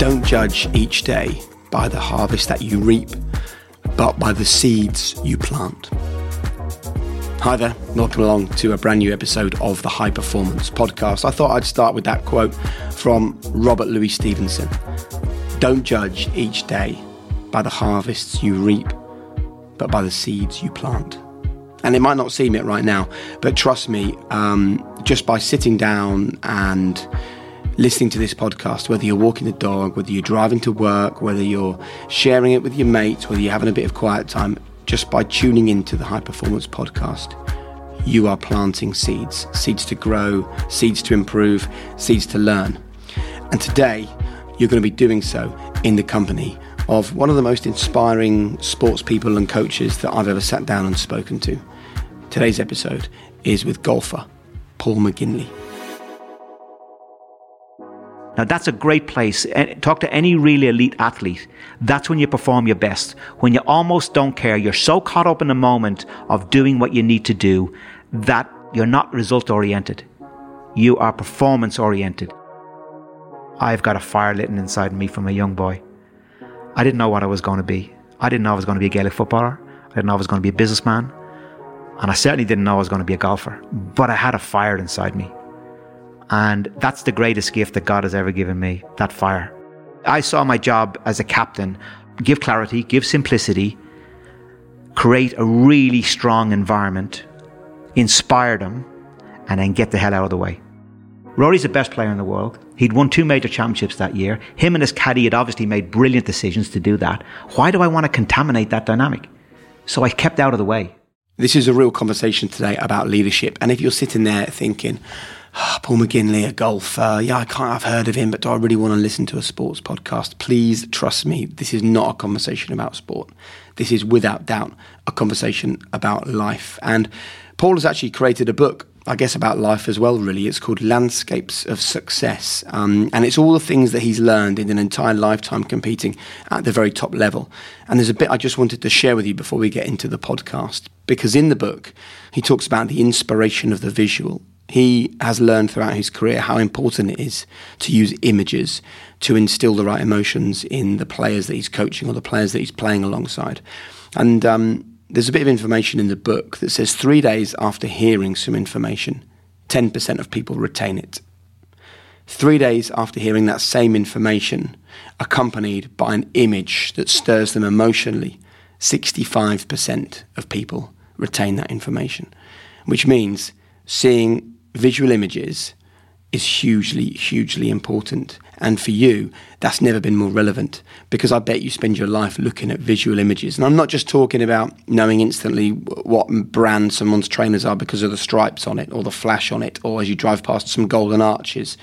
Don't judge each day by the harvest that you reap, but by the seeds you plant. Hi there, welcome along to a brand new episode of the High Performance Podcast. I thought I'd start with that quote from Robert Louis Stevenson Don't judge each day by the harvests you reap, but by the seeds you plant. And it might not seem it right now, but trust me, um, just by sitting down and listening to this podcast, whether you're walking the dog, whether you're driving to work, whether you're sharing it with your mates, whether you're having a bit of quiet time, just by tuning into the High Performance Podcast, you are planting seeds seeds to grow, seeds to improve, seeds to learn. And today, you're going to be doing so in the company of one of the most inspiring sports people and coaches that I've ever sat down and spoken to. Today's episode is with golfer Paul McGinley. Now, that's a great place. Eh, talk to any really elite athlete. That's when you perform your best. When you almost don't care. You're so caught up in the moment of doing what you need to do that you're not result oriented. You are performance oriented. I've got a fire lit inside me from a young boy. I didn't know what I was going to be. I didn't know I was going to be a Gaelic footballer. I didn't know I was going to be a businessman. And I certainly didn't know I was going to be a golfer. But I had a fire inside me. And that's the greatest gift that God has ever given me that fire. I saw my job as a captain give clarity, give simplicity, create a really strong environment, inspire them, and then get the hell out of the way. Rory's the best player in the world. He'd won two major championships that year. Him and his caddy had obviously made brilliant decisions to do that. Why do I want to contaminate that dynamic? So I kept out of the way. This is a real conversation today about leadership. And if you're sitting there thinking, Paul McGinley, a golfer. Yeah, I can't. I've heard of him, but do I really want to listen to a sports podcast? Please trust me. This is not a conversation about sport. This is without doubt a conversation about life. And Paul has actually created a book. I guess about life as well, really. It's called Landscapes of Success. Um, and it's all the things that he's learned in an entire lifetime competing at the very top level. And there's a bit I just wanted to share with you before we get into the podcast. Because in the book, he talks about the inspiration of the visual he has learned throughout his career how important it is to use images to instill the right emotions in the players that he's coaching or the players that he's playing alongside. And um, there's a bit of information in the book that says three days after hearing some information, 10% of people retain it. Three days after hearing that same information, accompanied by an image that stirs them emotionally, 65% of people retain that information, which means seeing visual images is hugely, hugely important. And for you, that's never been more relevant because I bet you spend your life looking at visual images. And I'm not just talking about knowing instantly what brand someone's trainers are because of the stripes on it or the flash on it, or as you drive past some golden arches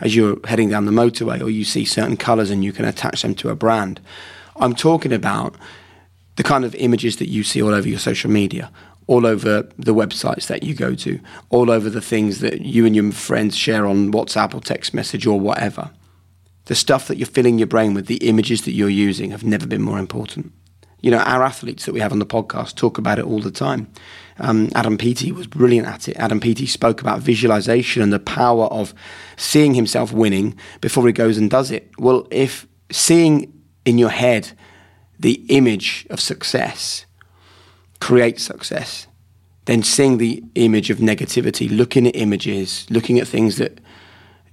as you're heading down the motorway, or you see certain colors and you can attach them to a brand. I'm talking about the kind of images that you see all over your social media all over the websites that you go to, all over the things that you and your friends share on WhatsApp or text message or whatever. The stuff that you're filling your brain with, the images that you're using, have never been more important. You know, our athletes that we have on the podcast talk about it all the time. Um, Adam Peaty was brilliant at it. Adam Peaty spoke about visualization and the power of seeing himself winning before he goes and does it. Well, if seeing in your head the image of success create success, then seeing the image of negativity, looking at images, looking at things that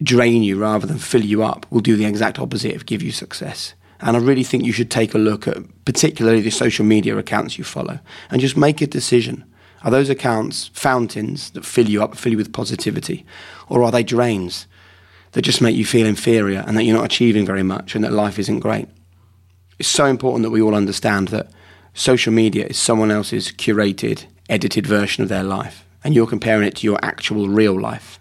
drain you rather than fill you up, will do the exact opposite of give you success. And I really think you should take a look at particularly the social media accounts you follow and just make a decision. Are those accounts fountains that fill you up, fill you with positivity? Or are they drains that just make you feel inferior and that you're not achieving very much and that life isn't great? It's so important that we all understand that social media is someone else's curated, edited version of their life, and you're comparing it to your actual real life.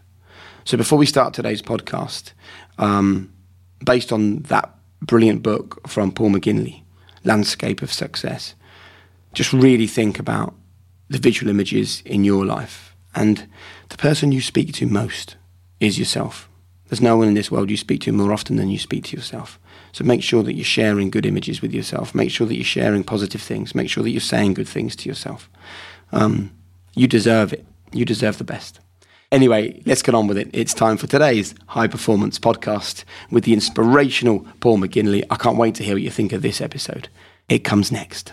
So before we start today's podcast, um, based on that brilliant book from Paul McGinley, Landscape of Success, just really think about the visual images in your life. And the person you speak to most is yourself. There's no one in this world you speak to more often than you speak to yourself. So make sure that you're sharing good images with yourself. Make sure that you're sharing positive things. Make sure that you're saying good things to yourself. Um, you deserve it. You deserve the best. Anyway, let's get on with it. It's time for today's high performance podcast with the inspirational Paul McGinley. I can't wait to hear what you think of this episode. It comes next.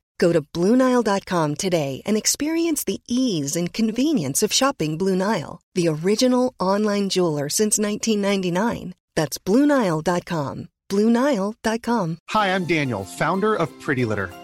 Go to BlueNile.com today and experience the ease and convenience of shopping Blue Nile, the original online jeweler since 1999. That's BlueNile.com. BlueNile.com. Hi, I'm Daniel, founder of Pretty Litter.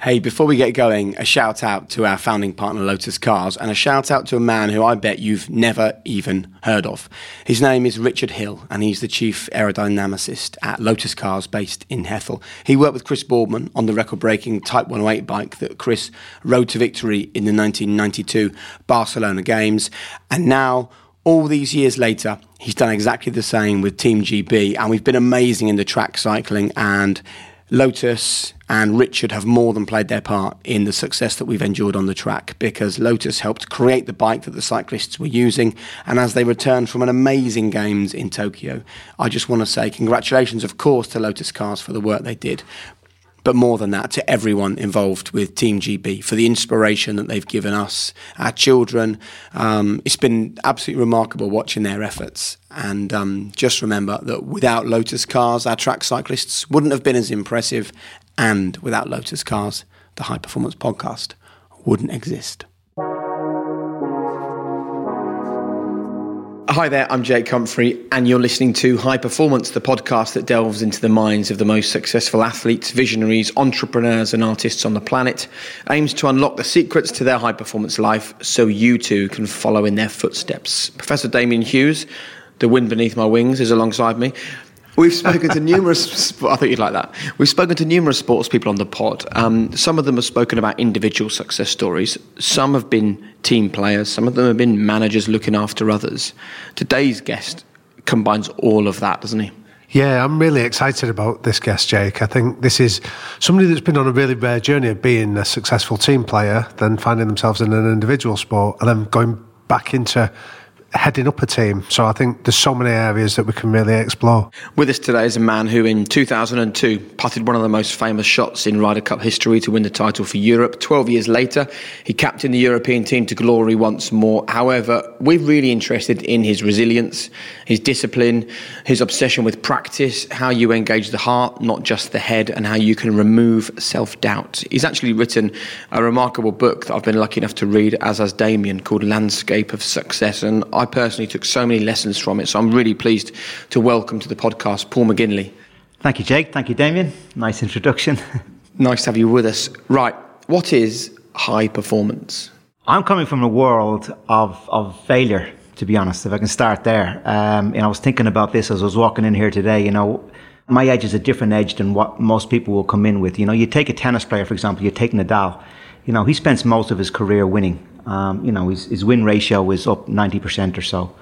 Hey, before we get going, a shout out to our founding partner Lotus Cars and a shout out to a man who I bet you've never even heard of. His name is Richard Hill and he's the chief aerodynamicist at Lotus Cars based in Hethel. He worked with Chris Boardman on the record breaking Type 108 bike that Chris rode to victory in the 1992 Barcelona Games. And now, all these years later, he's done exactly the same with Team GB and we've been amazing in the track cycling and Lotus and Richard have more than played their part in the success that we've enjoyed on the track because Lotus helped create the bike that the cyclists were using. And as they returned from an amazing games in Tokyo, I just want to say congratulations, of course, to Lotus Cars for the work they did. But more than that, to everyone involved with Team GB for the inspiration that they've given us, our children. Um, it's been absolutely remarkable watching their efforts. And um, just remember that without Lotus Cars, our track cyclists wouldn't have been as impressive. And without Lotus Cars, the High Performance Podcast wouldn't exist. Hi there, I'm Jake Humphrey, and you're listening to High Performance, the podcast that delves into the minds of the most successful athletes, visionaries, entrepreneurs, and artists on the planet, aims to unlock the secrets to their high performance life so you too can follow in their footsteps. Professor Damian Hughes, the wind beneath my wings, is alongside me. We've spoken to numerous. I thought you'd like that. We've spoken to numerous sports people on the pod. Um, some of them have spoken about individual success stories. Some have been team players. Some of them have been managers looking after others. Today's guest combines all of that, doesn't he? Yeah, I'm really excited about this guest, Jake. I think this is somebody that's been on a really rare journey of being a successful team player, then finding themselves in an individual sport, and then going back into heading up a team. So I think there's so many areas that we can really explore. With us today is a man who in 2002 putted one of the most famous shots in Ryder Cup history to win the title for Europe. 12 years later, he captained the European team to glory once more. However, we're really interested in his resilience, his discipline, his obsession with practice, how you engage the heart, not just the head, and how you can remove self-doubt. He's actually written a remarkable book that I've been lucky enough to read, as has Damian, called Landscape of Success. And I personally took so many lessons from it. So I'm really pleased to welcome to the podcast Paul McGinley. Thank you, Jake. Thank you, Damian. Nice introduction. nice to have you with us. Right, what is high performance? I'm coming from a world of, of failure, to be honest, if I can start there. Um, and I was thinking about this as I was walking in here today. You know, my edge is a different edge than what most people will come in with. You know, you take a tennis player, for example, you take Nadal. You know, he spends most of his career winning. Um, you know, his, his win ratio is up 90% or so.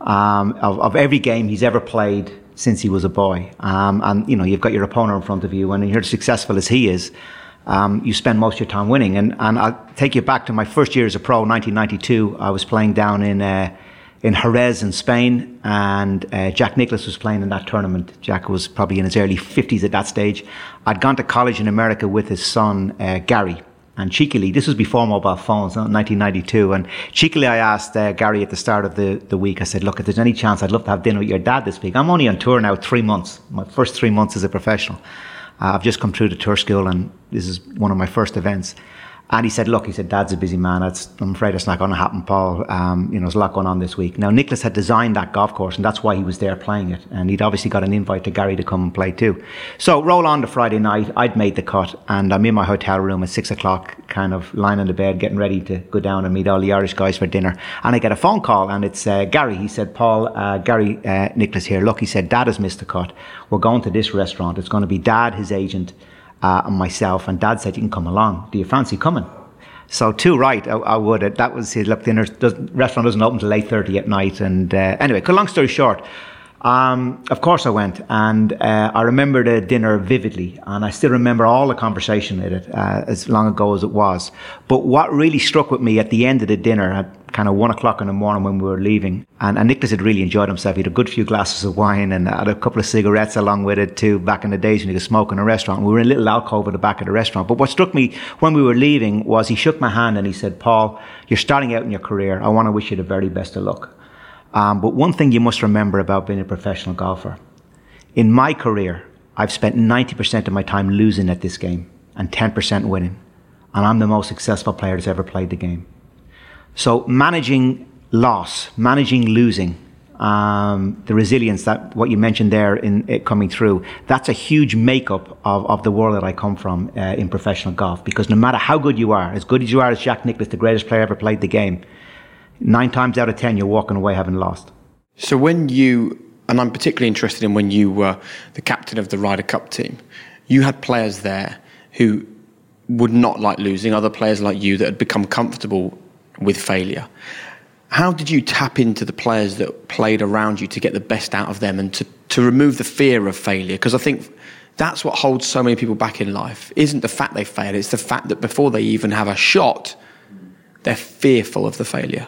Um, of, of every game he's ever played since he was a boy. Um, and, you know, you've got your opponent in front of you, and you're as successful as he is. Um, you spend most of your time winning. And, and I'll take you back to my first year as a pro, 1992. I was playing down in, uh, in Jerez in Spain, and uh, Jack Nicklaus was playing in that tournament. Jack was probably in his early 50s at that stage. I'd gone to college in America with his son, uh, Gary. And cheekily, this was before mobile phones, 1992. And cheekily, I asked uh, Gary at the start of the, the week, I said, Look, if there's any chance, I'd love to have dinner with your dad this week. I'm only on tour now three months, my first three months as a professional. Uh, I've just come through the tour school, and this is one of my first events. And he said, look, he said, Dad's a busy man. That's, I'm afraid it's not going to happen, Paul. Um, you know, there's a lot going on this week. Now, Nicklaus had designed that golf course, and that's why he was there playing it. And he'd obviously got an invite to Gary to come and play too. So roll on to Friday night. I'd made the cut, and I'm in my hotel room at six o'clock, kind of lying in the bed, getting ready to go down and meet all the Irish guys for dinner. And I get a phone call, and it's uh, Gary. He said, Paul, uh, Gary uh, Nicklaus here. Look, he said, Dad has missed the cut. We're going to this restaurant. It's going to be Dad, his agent, uh, and myself. And Dad said, you can come along. Do you fancy coming? So too right, I, I would. That was look. Dinner does, restaurant doesn't open till eight thirty at night. And uh, anyway, long story short, um, of course I went, and uh, I remember the dinner vividly, and I still remember all the conversation at it, uh, as long ago as it was. But what really struck with me at the end of the dinner, at kind of one o'clock in the morning when we were leaving. And, and Nicklaus had really enjoyed himself. He had a good few glasses of wine and had a couple of cigarettes along with it too, back in the days when he could smoke in a restaurant. We were in a little alcove at the back of the restaurant. But what struck me when we were leaving was he shook my hand and he said, Paul, you're starting out in your career. I want to wish you the very best of luck. Um, but one thing you must remember about being a professional golfer. In my career, I've spent 90% of my time losing at this game and 10% winning. And I'm the most successful player that's ever played the game. So managing loss, managing losing, um, the resilience that what you mentioned there in it coming through, that's a huge makeup of, of the world that I come from uh, in professional golf. Because no matter how good you are, as good as you are as Jack Nicklaus, the greatest player ever played the game, nine times out of ten you're walking away having lost. So when you, and I'm particularly interested in when you were the captain of the Ryder Cup team, you had players there who would not like losing, other players like you that had become comfortable with failure. How did you tap into the players that played around you to get the best out of them and to, to remove the fear of failure? Because I think that's what holds so many people back in life. Isn't the fact they failed, it's the fact that before they even have a shot, they're fearful of the failure.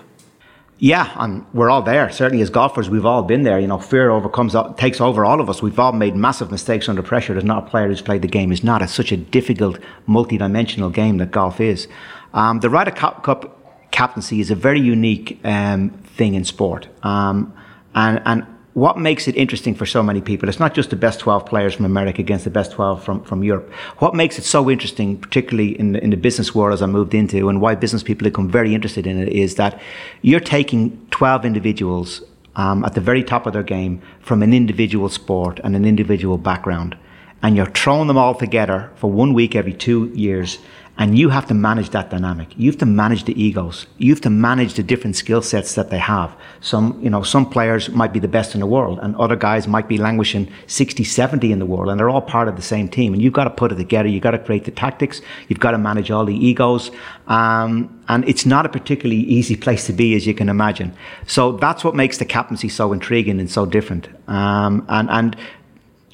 Yeah, and we're all there. Certainly, as golfers, we've all been there. You know, fear overcomes, takes over all of us. We've all made massive mistakes under pressure. There's not a player who's played the game. It's not. It's such a difficult, multi-dimensional game that golf is. Um, the Ryder Cup captaincy is a very unique um, thing in sport. Um, and, and what makes it interesting for so many people, it's not just the best 12 players from America against the best 12 from, from Europe. What makes it so interesting, particularly in the, in the business world as I moved into, and why business people become very interested in it, is that you're taking 12 individuals um, at the very top of their game from an individual sport and an individual background, and you're throwing them all together for one week every two years and you have to manage that dynamic. You have to manage the egos. You have to manage the different skill sets that they have. Some, you know, some players might be the best in the world and other guys might be languishing 60, 70 in the world and they're all part of the same team. And you've got to put it together. You've got to create the tactics. You've got to manage all the egos. Um, and it's not a particularly easy place to be, as you can imagine. So that's what makes the captaincy so intriguing and so different. Um, and, and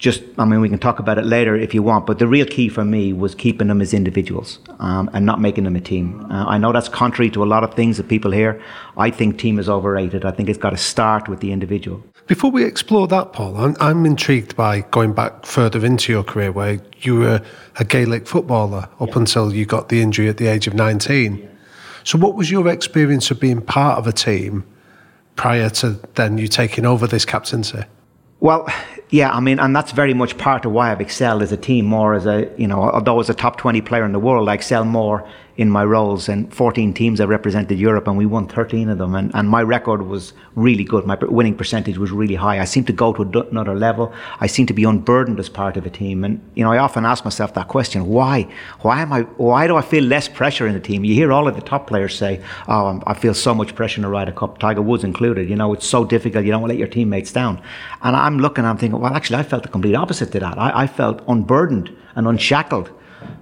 just, I mean, we can talk about it later if you want, but the real key for me was keeping them as individuals um, and not making them a team. Uh, I know that's contrary to a lot of things that people hear. I think team is overrated. I think it's got to start with the individual. Before we explore that, Paul, I'm, I'm intrigued by going back further into your career where you were a Gaelic footballer up yeah. until you got the injury at the age of 19. Yeah. So, what was your experience of being part of a team prior to then you taking over this captaincy? Well, yeah, I mean, and that's very much part of why I've excelled as a team more as a, you know, although as a top 20 player in the world, I excel more in my roles. And 14 teams I represented Europe, and we won 13 of them. And, and my record was really good. My winning percentage was really high. I seemed to go to another level. I seemed to be unburdened as part of a team. And you know, I often ask myself that question: Why? Why am I? Why do I feel less pressure in the team? You hear all of the top players say, "Oh, I feel so much pressure in a Ryder Cup." Tiger Woods included. You know, it's so difficult. You don't want to let your teammates down. And I'm looking. I'm thinking, well, actually, I felt the complete opposite to that. I, I felt unburdened and unshackled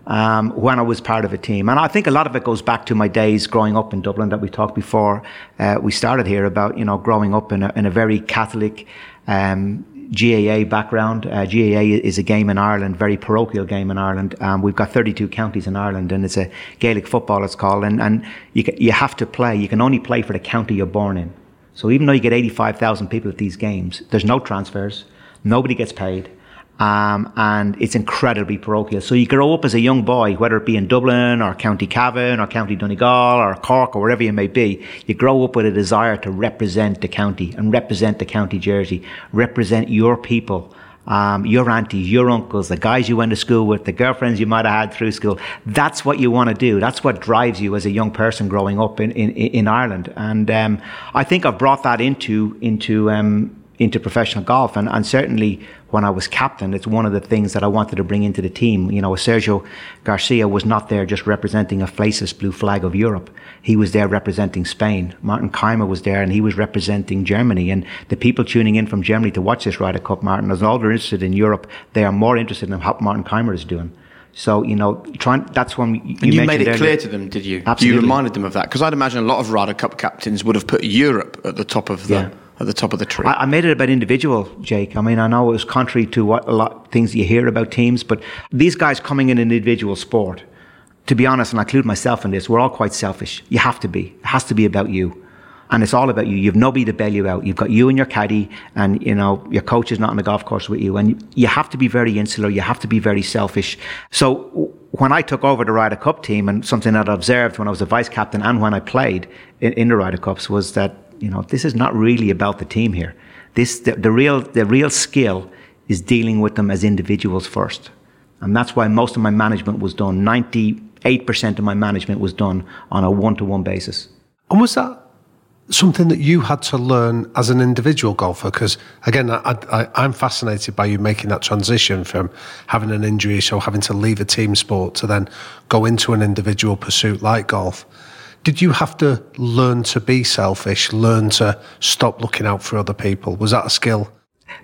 um, when I was part of a team. And I think a lot of it goes back to my days growing up in Dublin that we talked before. Uh, we started here about, you know, growing up in a, in a very Catholic, um, GAA background. Uh, GAA is a game in Ireland, very parochial game in Ireland. Um, we've got 32 counties in Ireland, and it's a Gaelic football, it's called. And, and you, you have to play. You can only play for the county you're born in. So even though you get 85,000 people at these games, there's no transfers, nobody gets paid. Um, and it's incredibly parochial. So you grow up as a young boy, whether it be in Dublin or County Cavan or County Donegal or Cork or wherever you may be, you grow up with a desire to represent the county and represent the county jersey, represent your people. Um, your aunties, your uncles, the guys you went to school with, the girlfriends you might have had through school. That's what you want to do. That's what drives you as a young person growing up in, in, in Ireland. And um, I think I've brought that into into um, into professional golf. And, and certainly when I was captain, it's one of the things that I wanted to bring into the team. You know, Sergio Garcia was not there just representing a faceless blue flag of Europe. He was there representing Spain. Martin Kaymer was there and he was representing Germany. And the people tuning in from Germany to watch this Ryder Cup, Martin, as all they're interested in Europe, they are more interested in what Martin Kaymer is doing. So you know, trying. That's when you, and you made it earlier. clear to them, did you? Absolutely. You reminded them of that because I'd imagine a lot of Ryder Cup captains would have put Europe at the top of the Yeah. At the top of the tree. I, I made it about individual, Jake. I mean, I know it was contrary to what a lot of things you hear about teams, but these guys coming in an individual sport, to be honest, and I include myself in this, we're all quite selfish. You have to be. It has to be about you. And it's all about you. You've nobody to bail you out. You've got you and your caddy, and you know your coach is not on the golf course with you. And you have to be very insular. You have to be very selfish. So when I took over the Ryder Cup team, and something that I observed when I was a vice captain and when I played in, in the Ryder Cups was that you know this is not really about the team here. This the, the real the real skill is dealing with them as individuals first, and that's why most of my management was done. Ninety eight percent of my management was done on a one to one basis. And was that something that you had to learn as an individual golfer? Because again, I, I'm fascinated by you making that transition from having an injury, so having to leave a team sport to then go into an individual pursuit like golf. Did you have to learn to be selfish, learn to stop looking out for other people? Was that a skill?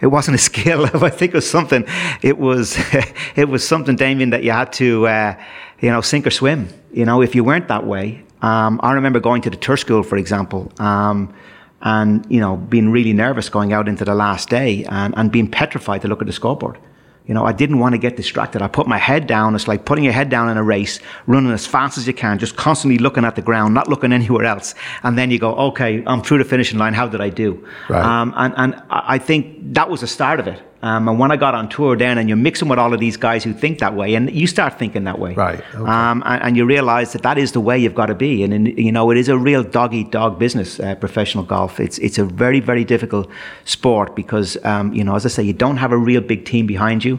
It wasn't a skill. I think it was something. It was it was something, Damian, that you had to uh, you know sink or swim. You know, if you weren't that way. Um, I remember going to the tour school, for example, um, and you know being really nervous going out into the last day and, and being petrified to look at the scoreboard. You know, I didn't want to get distracted. I put my head down. It's like putting your head down in a race, running as fast as you can, just constantly looking at the ground, not looking anywhere else. And then you go, okay, I'm through the finishing line. How did I do? Right. Um, and, and I I think that was the start of it. Um, and when I got on tour then, and you're mixing with all of these guys who think that way, and you start thinking that way. Right, okay. Um, and, and you realize that that is the way you've got to be. And, in, you know, it is a real dog eat dog business, uh, professional golf. It's, it's a very, very difficult sport because, um, you know, as I say, you don't have a real big team behind you.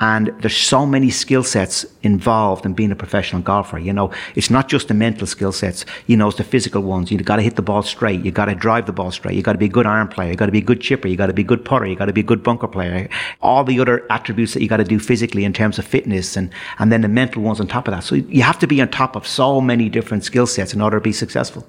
And there's so many skill sets involved in being a professional golfer. You know, it's not just the mental skill sets. You know, it's the physical ones. You've got to hit the ball straight. You've got to drive the ball straight. You've got to be a good iron player. You've got to be a good chipper. You've got to be a good putter. You've got to be a good bunker player. All the other attributes that you got to do physically in terms of fitness and, and then the mental ones on top of that. So you have to be on top of so many different skill sets in order to be successful.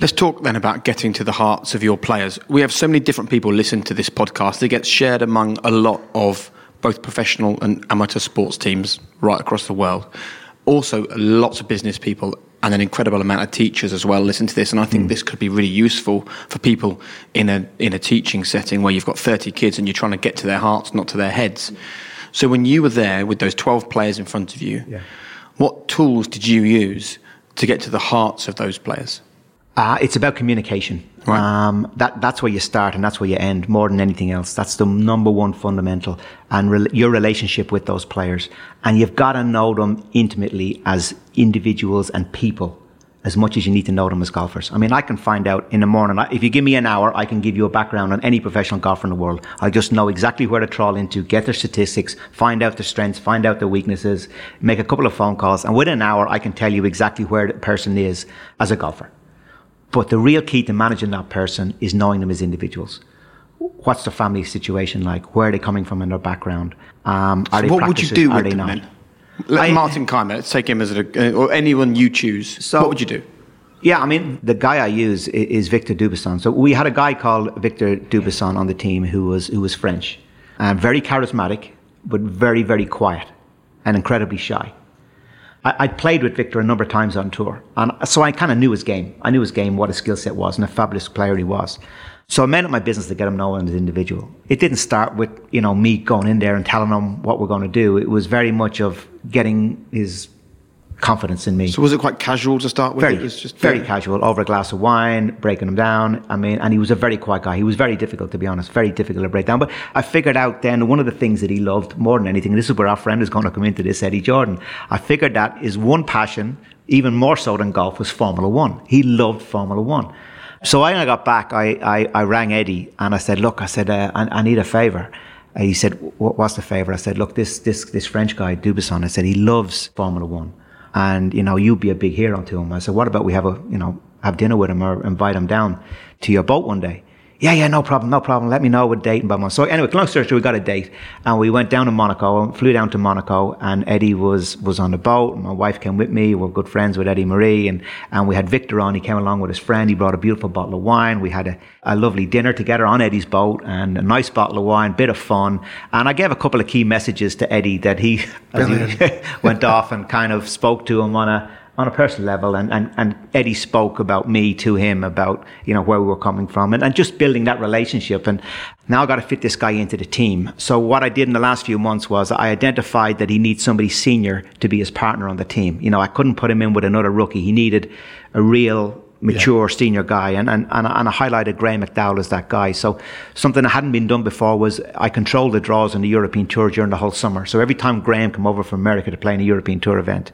Let's talk then about getting to the hearts of your players. We have so many different people listen to this podcast. It gets shared among a lot of both professional and amateur sports teams right across the world. Also, lots of business people and an incredible amount of teachers as well listen to this. And I think this could be really useful for people in a in a teaching setting where you've got 30 kids and you're trying to get to their hearts, not to their heads. So when you were there with those 12 players in front of you, what tools did you use to get to the hearts of those players? Uh, it's about communication. Right. Um, that that's where you start and that's where you end more than anything else. That's the number one fundamental, and re- your relationship with those players. And you've got to know them intimately as individuals and people, as much as you need to know them as golfers. I mean, I can find out in the morning. If you give me an hour, I can give you a background on any professional golfer in the world. I just know exactly where to trawl into, get their statistics, find out their strengths, find out their weaknesses, make a couple of phone calls, and within an hour, I can tell you exactly where the person is as a golfer. But the real key to managing that person is knowing them as individuals. What's their family situation like? Where are they coming from in their background? Um, are they what would you do with they them not? then? Let I- Martin Kaymer, let's take him as a, or anyone you choose. So- what would you do? Yeah, I mean, the guy I use is Victor Dubuisson. So we had a guy called Victor Dubuisson on the team who was who was French, uh, very charismatic, but very very quiet and incredibly shy. I, I'd played with Victor a number of times on tour, and so I kind of knew his game. I knew his game, what his skill set was, and a fabulous player he was. So I made it my business to get him known as an individual. It didn't start with you know me going in there and telling him what we're going to do. It was very much of getting his confidence in me. So was it quite casual to start with? Very, it was just very casual. Over a glass of wine, breaking him down. I mean, and he was a very quiet guy. He was very difficult, to be honest, very difficult to break down. But I figured out then one of the things that he loved more than anything, and this is where our friend is going to come into this, Eddie Jordan. I figured that his one passion, even more so than golf, was Formula One. He loved Formula One. So when I got back, I, I, I rang Eddie and I said, look, I said, uh, I, I need a favour. Uh, he said, what's the favour? I said, look, this, this, this French guy, Dubuisson, I said, he loves Formula One and you know you'd be a big hero to him. I said, what about we have a you know have dinner with him or invite him down to your boat one day? Yeah, yeah, no problem, no problem. Let me know what date and blah, blah. So anyway, long story short, we got a date and we went down to Monaco, and flew down to Monaco and Eddie was, was on the boat. And my wife came with me. We're good friends with Eddie Marie and, and we had Victor on. He came along with his friend. He brought a beautiful bottle of wine. We had a, a lovely dinner together on Eddie's boat and a nice bottle of wine, bit of fun. And I gave a couple of key messages to Eddie that he, he went off and kind of spoke to him on a, on a personal level and, and, and Eddie spoke about me to him about, you know, where we were coming from and, and just building that relationship. And now I got to fit this guy into the team. So what I did in the last few months was I identified that he needs somebody senior to be his partner on the team. You know, I couldn't put him in with another rookie. He needed a real mature yeah. senior guy and, and, and, and I highlighted Graeme McDowell as that guy. So something that hadn't been done before was I controlled the draws on the European tour during the whole summer. So every time Graham came over from America to play in a European tour event,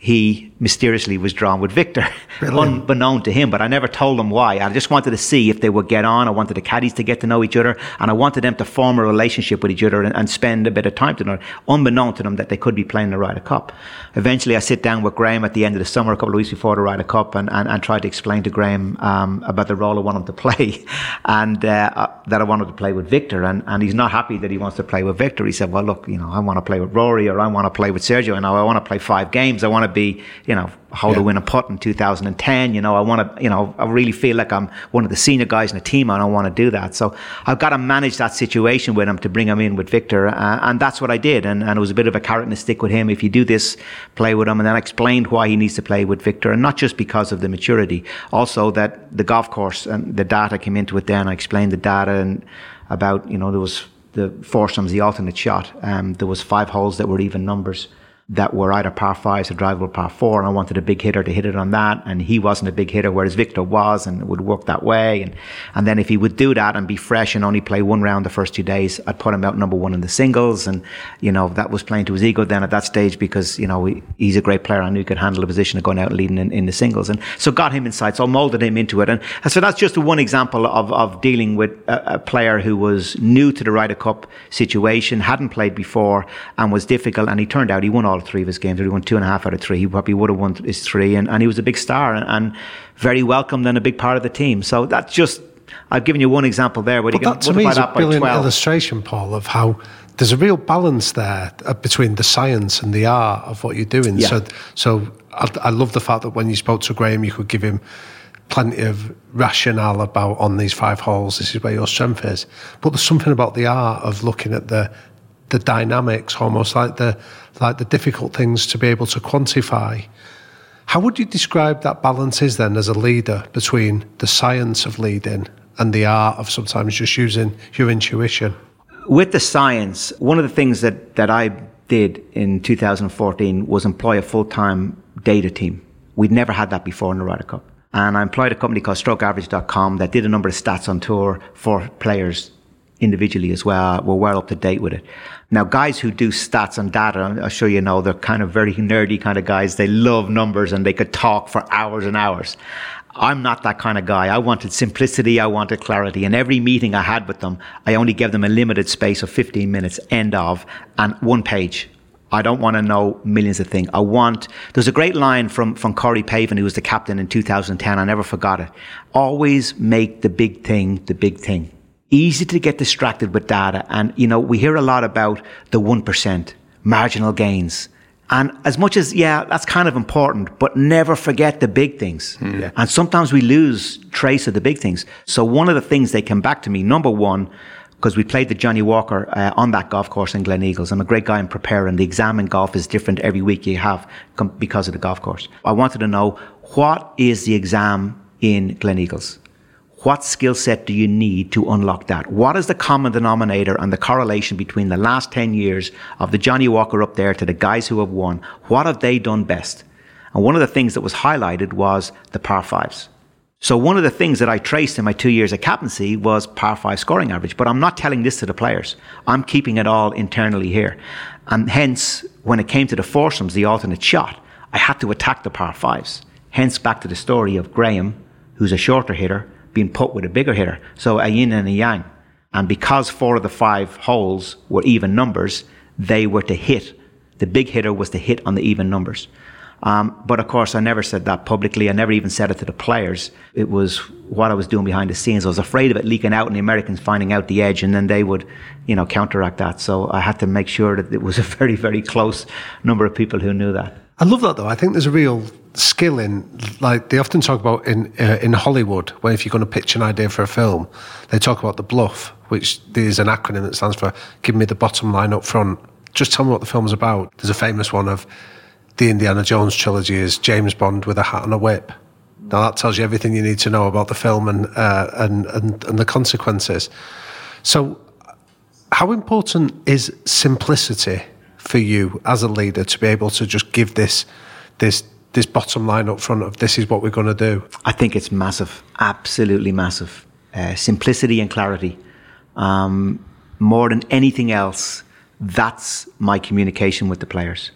he mysteriously was drawn with Victor, Brilliant. unbeknown to him. But I never told him why. I just wanted to see if they would get on. I wanted the caddies to get to know each other, and I wanted them to form a relationship with each other and, and spend a bit of time together, unbeknown to them that they could be playing the Ryder Cup. Eventually, I sit down with Graeme at the end of the summer, a couple of weeks before the Ryder Cup, and, and, and try to explain to Graeme um, about the role I want him to play, and uh, uh, that I wanted to play with Victor. And, and he's not happy that he wants to play with Victor. He said, "Well, look, you know, I want to play with Rory, or I want to play with Sergio, and I want to play five games. I want to be, you know." how yeah. to win a putt in 2010. You know, I want to, you know, I really feel like I'm one of the senior guys in the team and I want to do that. So I've got to manage that situation with him to bring him in with Victor. Uh, and that's what I did. And, and it was a bit of a carrot and a stick with him. If you do this, play with him. And then I explained why he needs to play with Victor and not just because of the maturity, also that the golf course and the data came into it then. I explained the data and about, you know, there was the foursomes, the alternate shot. Um, there was five holes that were even numbers that were either par fives or drivable par four, and I wanted a big hitter to hit it on that, and he wasn't a big hitter, whereas Victor was, and it would work that way. And and then if he would do that and be fresh and only play one round the first two days, I'd put him out number one in the singles, and you know that was playing to his ego then at that stage because you know he, he's a great player. I knew he could handle the position of going out and leading in, in the singles, and so got him inside, so molded him into it, and, and so that's just one example of of dealing with a, a player who was new to the Ryder Cup situation, hadn't played before, and was difficult, and he turned out he won all all three of his games. He won two and a half out of three. He probably would have won his three, and, and he was a big star and, and very welcomed and a big part of the team. So that's just I've given you one example there. But that to me is a brilliant illustration, Paul, of how there's a real balance there uh, between the science and the art of what you're doing. Yeah. So, so I, I, love the fact that when you spoke to Graeme, you could give him plenty of rationale about on these five holes. This is where your strength is. But there's something about the art of looking at the the dynamics, almost like the like the difficult things to be able to quantify. How would you describe that balance is then as a leader between the science of leading and the art of sometimes just using your intuition? With the science, one of the things that, that I did in 2014 was employ a full time data team. We'd never had that before in the Ryder Cup. And I employed a company called strokeaverage.com that did a number of stats on tour for players individually as well. We're well up to date with it. Now, guys who do stats and data, I'm sure you know, they're kind of very nerdy kind of guys. They love numbers and they could talk for hours and hours. I'm not that kind of guy. I wanted simplicity. I wanted clarity. And every meeting I had with them, I only gave them a limited space of 15 minutes, end of, and one page. I don't want to know millions of things. I want, there's a great line from, from Corey Pavin, who was the captain in 2010. I never forgot it. Always make the big thing the big thing easy to get distracted with data. And, you know, we hear a lot about the 1%, marginal gains. And as much as, yeah, that's kind of important, but never forget the big things. Mm. Yeah. And sometimes we lose trace of the big things. So one of the things they came back to me, number one, because we played the Johnnie Walker uh, on that golf course in Gleneagles. I'm a great guy in preparing. The exam in golf is different every week you have com- because of the golf course. I wanted to know what is the exam in Gleneagles? What skill set do you need to unlock that? What is the common denominator and the correlation between the last 10 years of the Johnnie Walker up there to the guys who have won? What have they done best? And one of the things that was highlighted was the par fives. So one of the things that I traced in my two years of captaincy was par five scoring average. But I'm not telling this to the players. I'm keeping it all internally here. And hence, when it came to the foursomes, the alternate shot, I had to attack the par fives. Hence, back to the story of Graeme, who's a shorter hitter, being put with a bigger hitter. So a yin and a yang. And because four of the five holes were even numbers, they were to hit. The big hitter was to hit on the even numbers. Um, but of course, I never said that publicly. I never even said it to the players. It was what I was doing behind the scenes. I was afraid of it leaking out and the Americans finding out the edge, and then they would, you know, counteract that. So I had to make sure that it was a very, very close number of people who knew that. I love that though. I think there's a real skill in, like they often talk about in uh, in Hollywood, when if you're going to pitch an idea for a film, they talk about the BLUF, which is an acronym that stands for "Give me the bottom line up front." Just tell me what the film's about. There's a famous one of the Indiana Jones trilogy is James Bond with a hat and a whip. Now that tells you everything you need to know about the film and uh, and, and and the consequences. So, how important is simplicity for you as a leader to be able to just give this this this bottom line up front of this is what we're going to do? I think it's massive, absolutely massive. Uh, simplicity and clarity, um, more than anything else. That's my communication with the players.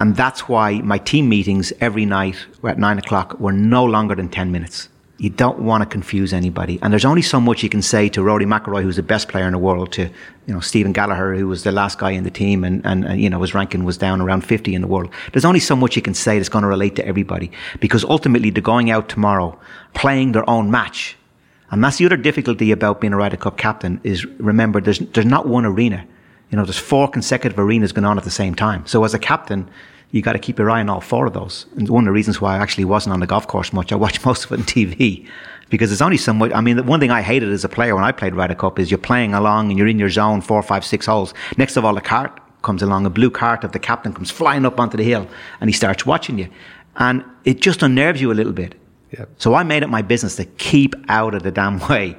And that's why my team meetings every night at nine o'clock were no longer than 10 minutes. You don't want to confuse anybody. And there's only so much you can say to Rory McIlroy, who's the best player in the world, to, you know, Stephen Gallacher, who was the last guy in the team and, and, and, you know, his ranking was down around 50 in the world. There's only so much you can say that's going to relate to everybody. Because ultimately they're going out tomorrow, playing their own match. And that's the other difficulty about being a Ryder Cup captain is remember, there's, there's not one arena. You know, there's four consecutive arenas going on at the same time. So as a captain, you got to keep your eye on all four of those. And one of the reasons why I actually wasn't on the golf course much, I watched most of it on TV because there's only so much. I mean, the one thing I hated as a player when I played Ryder Cup is you're playing along and you're in your zone four, five, six holes. Next of all, a cart comes along, a blue cart of the captain comes flying up onto the hill and he starts watching you. And it just unnerves you a little bit. Yep. So I made it my business to keep out of the damn way.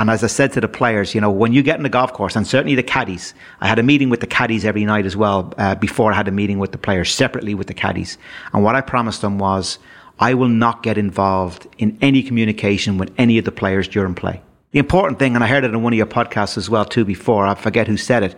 And as I said to the players, you know, when you get in the golf course, and certainly the caddies, I had a meeting with the caddies every night as well, uh, before I had a meeting with the players, separately with the caddies. And what I promised them was, I will not get involved in any communication with any of the players during play. The important thing, and I heard it in one of your podcasts as well too before, I forget who said it,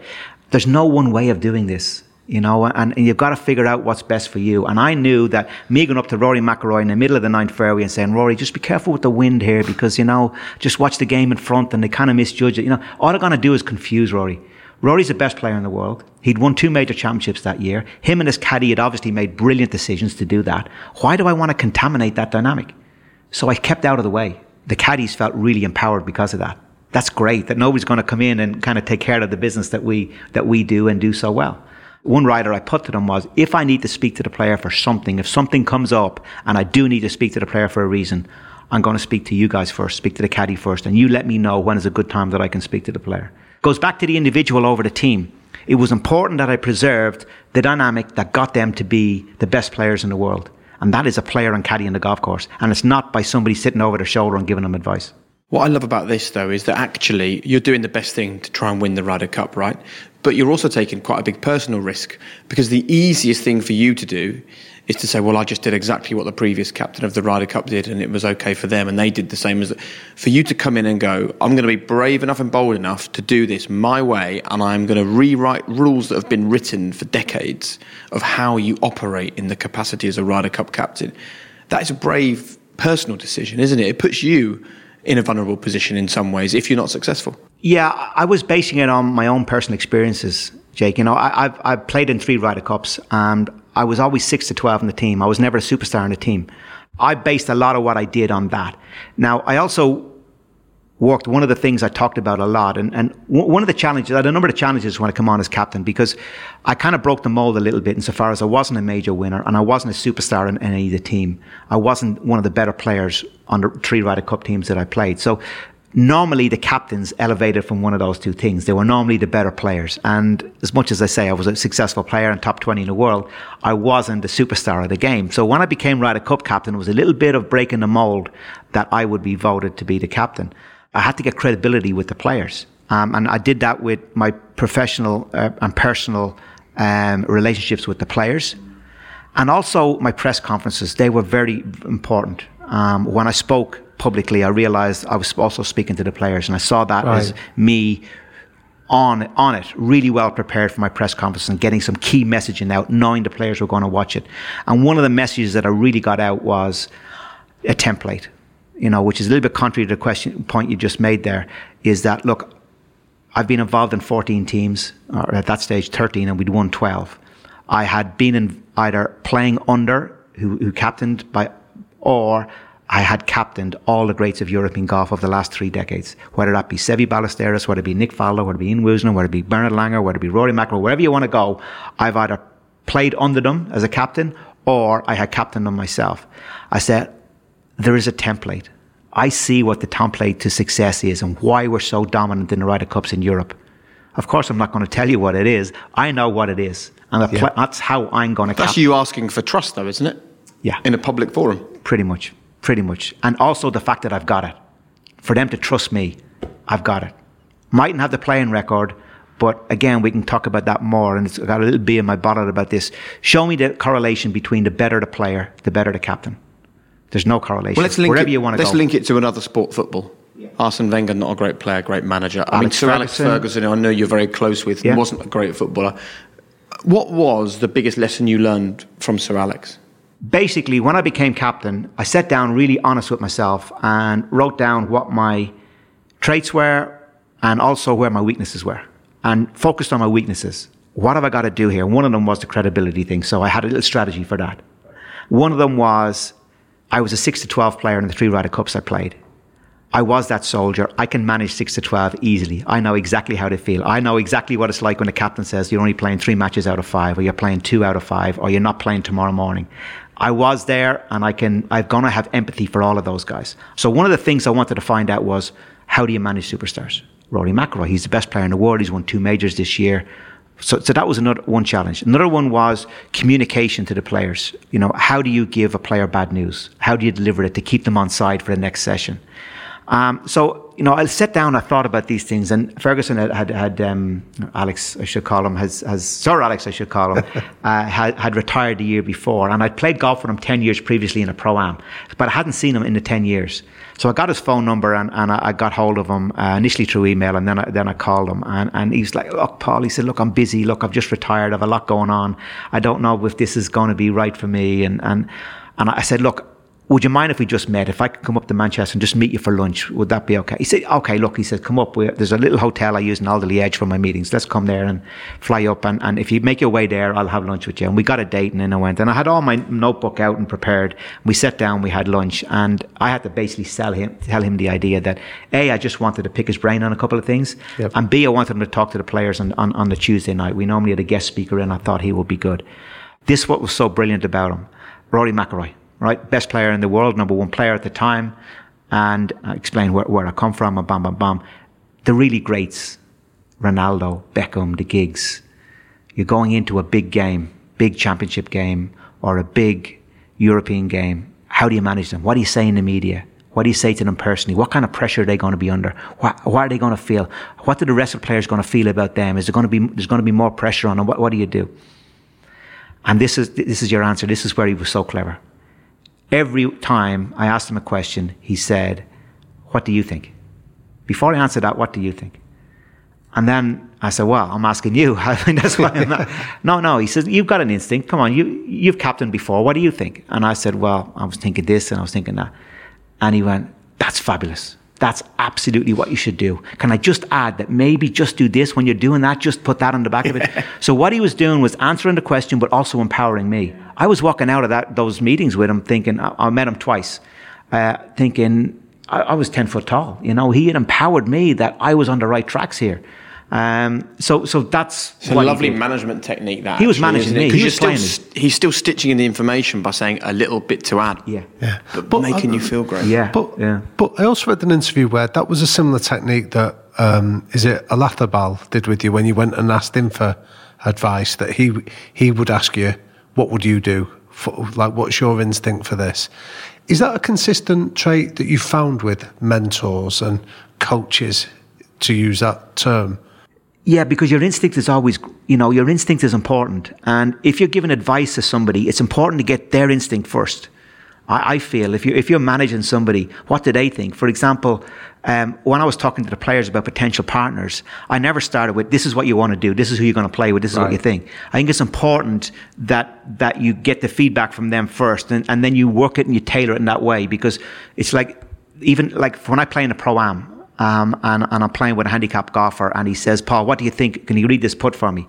there's no one way of doing this you know, and, and, you've got to figure out what's best for you. And I knew that me going up to Rory McIlroy in the middle of the ninth fairway and saying, Rory, just be careful with the wind here because, you know, just watch the game in front and they kind of misjudge it. You know, all they're going to do is confuse Rory. Rory's the best player in the world. He'd won two major championships that year. Him and his caddy had obviously made brilliant decisions to do that. Why do I want to contaminate that dynamic? So I kept out of the way. The caddies felt really empowered because of that. That's great that nobody's going to come in and kind of take care of the business that we, that we do and do so well. One rider I put to them was, if I need to speak to the player for something, if something comes up and I do need to speak to the player for a reason, I'm going to speak to you guys first, speak to the caddy first, and you let me know when is a good time that I can speak to the player. Goes back to the individual over the team. It was important that I preserved the dynamic that got them to be the best players in the world. And that is a player and caddy in the golf course. And it's not by somebody sitting over their shoulder and giving them advice. What I love about this, though, is that actually you're doing the best thing to try and win the Ryder Cup, right? But you're also taking quite a big personal risk because the easiest thing for you to do is to say, well, I just did exactly what the previous captain of the Ryder Cup did and it was okay for them and they did the same as. For you to come in and go, I'm going to be brave enough and bold enough to do this my way and I'm going to rewrite rules that have been written for decades of how you operate in the capacity as a Ryder Cup captain. That is a brave personal decision, isn't it? It puts you in a vulnerable position in some ways if you're not successful. Yeah, I was basing it on my own personal experiences, Jake. You know, I, have I've played in three Ryder Cups and I was always six to 12 in the team. I was never a superstar in the team. I based a lot of what I did on that. Now, I also worked, one of the things I talked about a lot, and, and one of the challenges, I had a number of challenges when I come on as captain because I kind of broke the mold a little bit insofar as I wasn't a major winner and I wasn't a superstar in any of the team. I wasn't one of the better players on the three Ryder Cup teams that I played. So normally the captains elevated from one of those two things. They were normally the better players. And as much as I say I was a successful player and top 20 in the world, I wasn't the superstar of the game. So when I became Ryder Cup captain, it was a little bit of breaking the mold that I would be voted to be the captain. I had to get credibility with the players. Um, and I did that with my professional uh, and personal um, relationships with the players. And also my press conferences, they were very important. Um, when I spoke publicly, I realized I was also speaking to the players, and I saw that right. as me on on it, really well prepared for my press conference and getting some key messaging out, knowing the players were going to watch it. And one of the messages that I really got out was a template, you know, which is a little bit contrary to the question point you just made there, is that look, I've been involved in 14 teams, or at that stage 13, and we'd won 12. I had been in either playing under, who, who captained by, or I had captained all the greats of European golf of the last three decades, whether that be Seve Ballesteros, whether it be Nick Faldo, whether it be Ian Woosnam, whether it be Bernard Langer, whether it be Rory McIlroy, wherever you want to go, I've either played under them as a captain or I had captained them myself. I said, there is a template. I see what the template to success is and why we're so dominant in the Ryder Cups in Europe. Of course, I'm not going to tell you what it is. I know what it is. And yeah. that's how I'm going to That's cap- you asking for trust, though, isn't it? Yeah. In a public forum. Pretty much pretty much. And also the fact that I've got it. For them to trust me, I've got it. Mightn't have the playing record, but again, we can talk about that more. And it's got a little bee in my bonnet about this. Show me the correlation between the better the player, the better the captain. There's no correlation. Well, let's link Wherever it, you want to Let's go. link it to another sport, football. Yeah. Arsene Wenger, not a great player, great manager. I mean, Sir Alex Ferguson, I know you're very close with, yeah. wasn't a great footballer. What was the biggest lesson you learned from Sir Alex? basically, when I became captain, I sat down really honest with myself and wrote down what my traits were and also where my weaknesses were and focused on my weaknesses. What have I got to do here? One of them was the credibility thing. So I had a little strategy for that. One of them was I was a 6 to 12 player in the three Ryder Cups I played. I was that soldier. I can manage 6 to 12 easily. I know exactly how to feel. I know exactly what it's like when the captain says you're only playing three matches out of five, or you're playing two out of five, or you're not playing tomorrow morning. I was there and I can, I've going to have empathy for all of those guys. So one of the things I wanted to find out was how do you manage superstars? Rory McIlroy, he's the best player in the world. He's won two majors this year. So, so that was another one challenge. Another one was communication to the players. You know, how do you give a player bad news? How do you deliver it to keep them on side for the next session? Um, so, you know, I sat down, I thought about these things, and Ferguson had, had, had um, Alex, I should call him, has, has Sir Alex, I should call him, uh, had, had retired the year before. And I'd played golf with him 10 years previously in a pro am, but I hadn't seen him in the 10 years. So I got his phone number and, and I, got hold of him uh, initially through email, and then I, then I called him. And, and he was like, Look, Paul, he said, Look, I'm busy. Look, I've just retired. I have a lot going on. I don't know if this is going to be right for me. And, and, and I said, Look, would you mind if we just met? If I could come up to Manchester and just meet you for lunch, would that be okay? He said, okay, look, he said, come up. There's a little hotel I use in Alderley Edge for my meetings. Let's come there and fly up. And, and if you make your way there, I'll have lunch with you. And we got a date and then I went. And I had all my notebook out and prepared. We sat down, we had lunch. And I had to basically sell him, tell him the idea that A, I just wanted to pick his brain on a couple of things. Yep. And B, I wanted him to talk to the players on, on, on the Tuesday night. We normally had a guest speaker and I thought he would be good. This what was so brilliant about him. Rory McIlroy right? Best player in the world, number one player at the time, and I explained where, where I come from, and bam, bam, bam. The really greats, Ronaldo, Beckham, the Giggs. You're going into a big game, big championship game, or a big European game. How do you manage them? What do you say in the media? What do you say to them personally? What kind of pressure are they going to be under? What, are they going to feel? What are the rest of the players going to feel about them? Is there going to be there's going to be more pressure on them? What, what do you do? And this is this is your answer. This is where he was so clever. Every time I asked him a question, he said, What do you think? Before I answered that, what do you think? And then I said, Well, I'm asking you. I think that's why I'm not. No, no. He says, You've got an instinct. Come on, you, you've captained before. What do you think? And I said, Well, I was thinking this and I was thinking that. And he went, That's fabulous. That's absolutely what you should do. Can I just add that maybe just do this when you're doing that? Just put that on the back of it. so what he was doing was answering the question, but also empowering me. I was walking out of that those meetings with him, thinking I, I met him twice, uh, thinking I, I was ten foot tall. You know, he had empowered me that I was on the right tracks here. Um, so, so that's it's a lovely management technique. That he was managing me. He was still, st- he's still stitching in the information by saying a little bit to add. Yeah, yeah, but, but making uh, you feel great. Yeah, but yeah. But I also read an interview where that was a similar technique that um, is it Olazábal did with you when you went and asked him for advice. That he he would ask you, "What would you do? For, like, what's your instinct for this?" Is that a consistent trait that you found with mentors and coaches, to use that term? Yeah, because your instinct is always, you know, your instinct is important. And if you're giving advice to somebody, it's important to get their instinct first. I, I feel if you if you're managing somebody, what do they think? For example, um, when I was talking to the players about potential partners, I never started with "This is what you want to do. This is who you're going to play with. This is right. what you think." I think it's important that that you get the feedback from them first, and, and then you work it and you tailor it in that way because it's like even like when I play in a pro am. Um, and, and I'm playing with a handicap golfer, and he says, "Paul, what do you think? Can you read this putt for me?"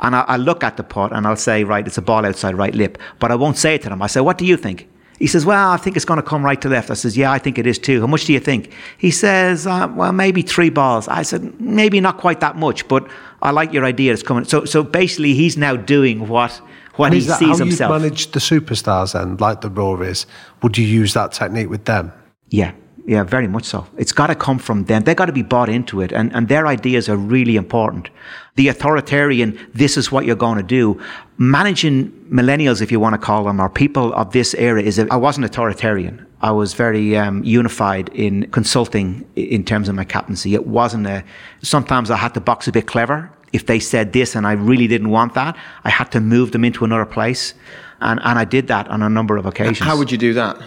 And I, I look at the putt and I'll say, "Right, it's a ball outside right lip," but I won't say it to them. I say, "What do you think?" He says, Well, I think it's going to come right to left. I says, Yeah, I think it is too. How much do you think? He says, uh, Well, maybe three balls. I said, Maybe not quite that much, but I like your idea. It's coming. So, so basically, he's now doing what what he sees how himself. How you manage the superstars then, like the Rorys? Would you use that technique with them? Yeah, yeah, very much so. It's got to come from them. They've got to be bought into it. And, and their ideas are really important. The authoritarian, this is what you're going to do. Managing millennials, if you want to call them, or people of this era is, I wasn't authoritarian. I was very um, unified in consulting in terms of my captaincy. It wasn't a, sometimes I had to box a bit clever. If they said this and I really didn't want that, I had to move them into another place. And, and I did that on a number of occasions. How would you do that?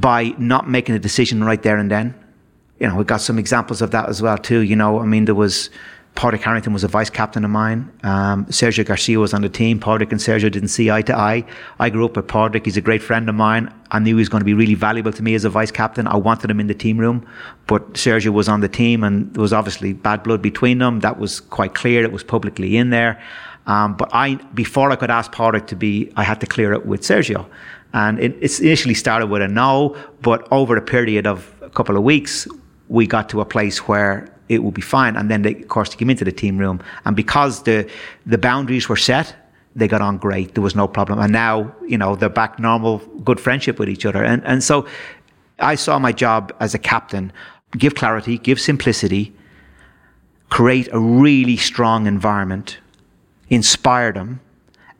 By not making a decision right there and then. You know, we got some examples of that as well too. You know, I mean, there was Padraig Harrington was a vice captain of mine. Um, Sergio Garcia was on the team. Padraig and Sergio didn't see eye to eye. I grew up with Padraig. He's a great friend of mine. I knew he was going to be really valuable to me as a vice captain. I wanted him in the team room, but Sergio was on the team, and there was obviously bad blood between them. That was quite clear. It was publicly in there. Um, but I, before I could ask Padraig to be, I had to clear it with Sergio. And it, it initially started with a no, but over a period of a couple of weeks, we got to a place where it would be fine. And then, they, of course, they came into the team room. And because the, the boundaries were set, they got on great. There was no problem. And now, you know, they're back normal, good friendship with each other. And, and so I saw my job as a captain give clarity, give simplicity, create a really strong environment, inspire them,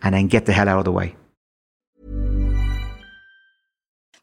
and then get the hell out of the way.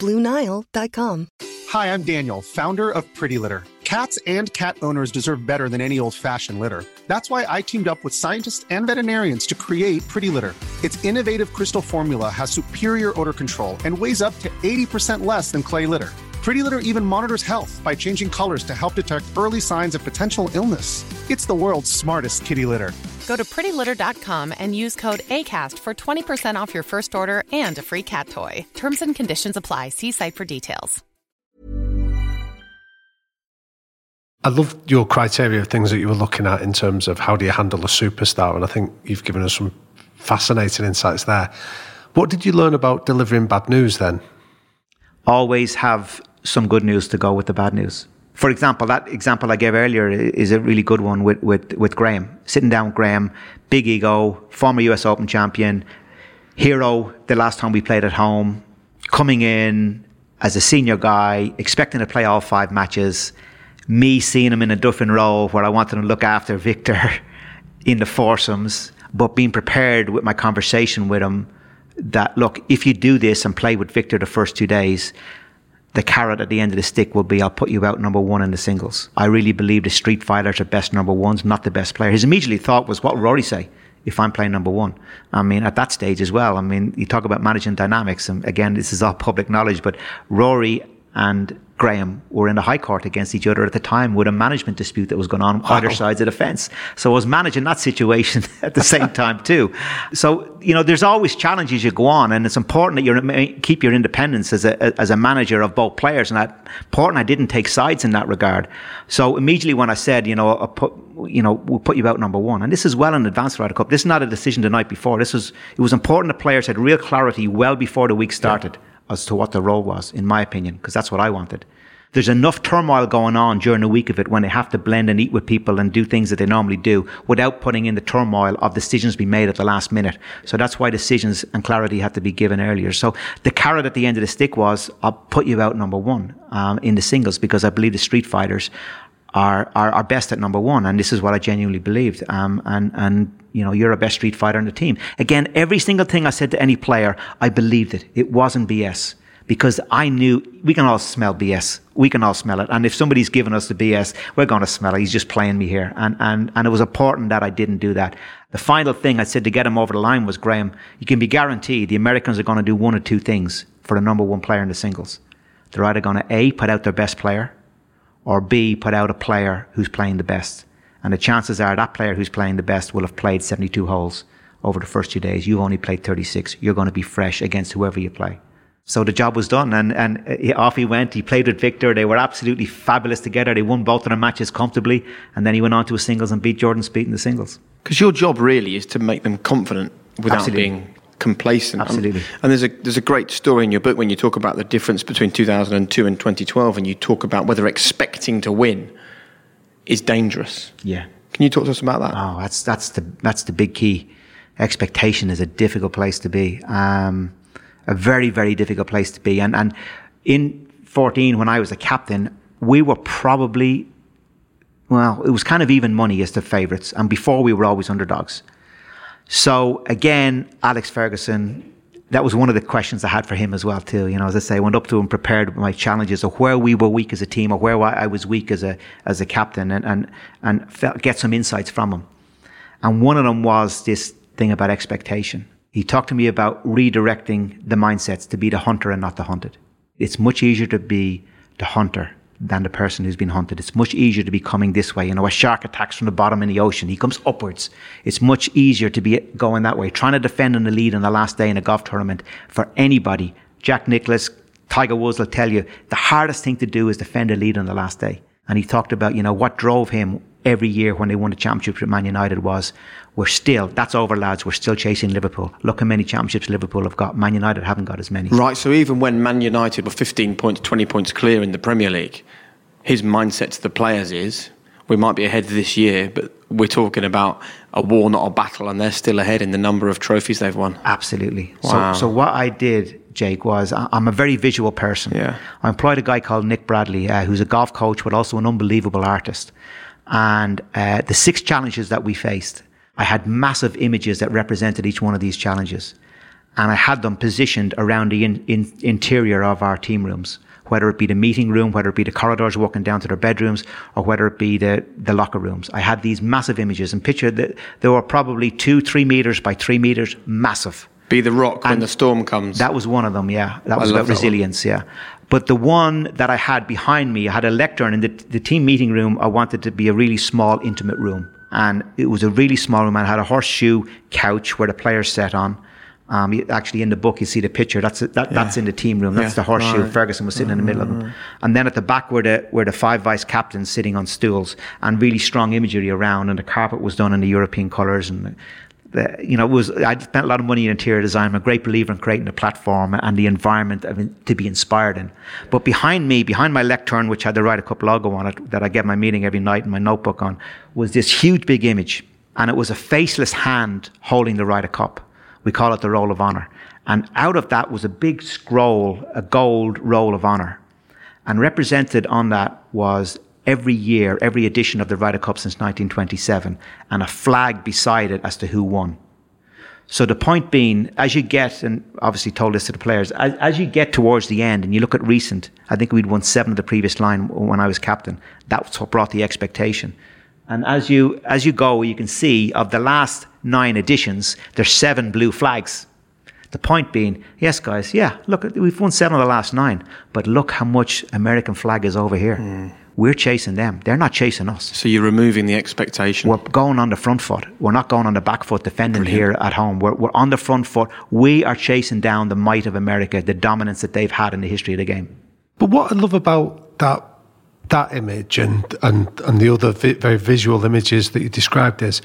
BlueNile.com. Hi, I'm Daniel, founder of Pretty Litter. Cats and cat owners deserve better than any old fashioned litter. That's why I teamed up with scientists and veterinarians to create Pretty Litter. Its innovative crystal formula has superior odor control and weighs up to 80% less than clay litter. Pretty Litter even monitors health by changing colors to help detect early signs of potential illness. It's the world's smartest kitty litter. Go to prettylitter.com and use code ACAST for 20% off your first order and a free cat toy. Terms and conditions apply. See site for details. I love your criteria of things that you were looking at in terms of how do you handle a superstar, and I think you've given us some fascinating insights there. What did you learn about delivering bad news then? Always have some good news to go with the bad news. For example, that example I gave earlier is a really good one with, with, with Graeme. Sitting down with Graeme, big ego, former US Open champion, hero the last time we played at home, coming in as a senior guy, expecting to play all five matches, me seeing him in a different role where I wanted to look after Victor in the foursomes, but being prepared with my conversation with him that, look, if you do this and play with Victor the first two days, the carrot at the end of the stick will be I'll put you out number one in the singles. I really believe the street fighters are best number ones, not the best player. His immediate thought was, what will Rory say if I'm playing number one? I mean, at that stage as well, I mean, you talk about managing dynamics, and again, this is all public knowledge, but Rory and Graeme were in the High Court against each other at the time with a management dispute that was going on wow. either sides of the fence. So I was managing that situation at the same time too. So you know, there's always challenges you go on, and it's important that you keep your independence as a as a manager of both players. And that important, I didn't take sides in that regard. So immediately when I said, you know, put, you know, we'll put you out number one, and this is well in advance of the Ryder Cup. This is not a decision the night before. This was it was important that players had real clarity well before the week started. Yeah as to what the role was, in my opinion, because that's what I wanted. There's enough turmoil going on during the week of it when they have to blend and eat with people and do things that they normally do without putting in the turmoil of decisions being made at the last minute. So that's why decisions and clarity had to be given earlier. So the carrot at the end of the stick was, I'll put you out number one um, in the singles because I believe the street fighters are, are, are best at number one. And this is what I genuinely believed. Um, and, and you know, you're a best street fighter in the team. Again, every single thing I said to any player, I believed it. It wasn't BS because I knew we can all smell BS. We can all smell it. And if somebody's giving us the BS, we're going to smell it. He's just playing me here. And, and, and it was important that I didn't do that. The final thing I said to get him over the line was, Graeme, you can be guaranteed the Americans are going to do one or two things for the number one player in the singles. They're either going to A, put out their best player, or B, put out a player who's playing the best. And the chances are that player who's playing the best will have played 72 holes over the first two days. You've only played 36. You're going to be fresh against whoever you play. So the job was done, and and eh, off he went. He played with Victor. They were absolutely fabulous together. They won both of their matches comfortably, and then he went on to a singles and beat Jordan Spieth in the singles. Because your job really is to make them confident without absolutely. being complacent. Absolutely. And there's a there's a great story in your book when you talk about the difference between 2002 and 2012, and you talk about whether expecting to win is dangerous. Yeah. Can you talk to us about that? Oh, that's that's the that's the big key. Expectation is a difficult place to be. Um, a very very difficult place to be. And and in 14, when I was a captain, we were probably well, it was kind of even money as the favourites, and before we were always underdogs. So again, Alex Ferguson that was one of the questions I had for him as well too. You know, as I say, I went up to him prepared with my challenges of where we were weak as a team or where I was weak as a as a captain, and and and felt, get some insights from him. And one of them was this thing about expectation. He talked to me about redirecting the mindsets to be the hunter and not the hunted. It's much easier to be the hunter than the person who's been hunted. It's much easier to be coming this way. You know, a shark attacks from the bottom in the ocean. He comes upwards. It's much easier to be going that way. Trying to defend in the lead on the last day in a golf tournament for anybody. Jack Nicklaus, Tiger Woods will tell you the hardest thing to do is defend a lead on the last day. And he talked about, you know, what drove him every year when they won the championship with Man United was we're still that's over lads we're still chasing Liverpool look how many championships Liverpool have got Man United haven't got as many right so even when Man United were 15 points 20 points clear in the Premier League his mindset to the players is we might be ahead this year but we're talking about a war not a battle and they're still ahead in the number of trophies they've won absolutely wow. so, so what I did Jake, was I'm a very visual person. Yeah. I employed a guy called Nick Bradley, uh, who's a golf coach, but also an unbelievable artist. And uh, the six challenges that we faced, I had massive images that represented each one of these challenges. And I had them positioned around the in, in, interior of our team rooms, whether it be the meeting room, whether it be the corridors walking down to their bedrooms, or whether it be the, the locker rooms. I had these massive images and pictured that they were probably two, three meters by three meters, massive. Be the rock and when the storm comes. That was one of them, yeah. That was about resilience, one. yeah. But the one that I had behind me, I had a lectern in the, the team meeting room. I wanted to be a really small, intimate room. And it was a really small room. I had a horseshoe couch where the players sat on. Um, actually, in the book, you see the picture. That's that, yeah. that's in the team room. That's yeah. the horseshoe. Right. Ferguson was sitting in the middle of them, mm-hmm. and then at the back were the were the five vice captains sitting on stools, and really strong imagery around. And the carpet was done in the European colours, and the, you know, it was I spent a lot of money in interior design. I'm a great believer in creating a platform and the environment to be inspired in. But behind me, behind my lectern, which had the Ryder Cup logo on it, that I get my meeting every night in my notebook on, was this huge big image, and it was a faceless hand holding the Ryder Cup. We call it the Roll of Honor, and out of that was a big scroll, a gold Roll of Honor, and represented on that was every year, every edition of the Ryder Cup since 1927, and a flag beside it as to who won. So the point being, as you get, and obviously told this to the players, as, as, you get towards the end and you look at recent, I think we'd won seven of the previous line when I was captain. That's what brought the expectation. And as you, as you go, you can see of the last nine editions, there's seven blue flags. The point being, yes, guys, yeah, look, we've won seven of the last nine, but look how much American flag is over here. Mm. We're chasing them. They're not chasing us. So you're removing the expectation. We're going on the front foot. We're not going on the back foot defending Brilliant. here at home. We're, we're on the front foot. We are chasing down the might of America, the dominance that they've had in the history of the game. But what I love about that that image and and and the other vi- very visual images that you described is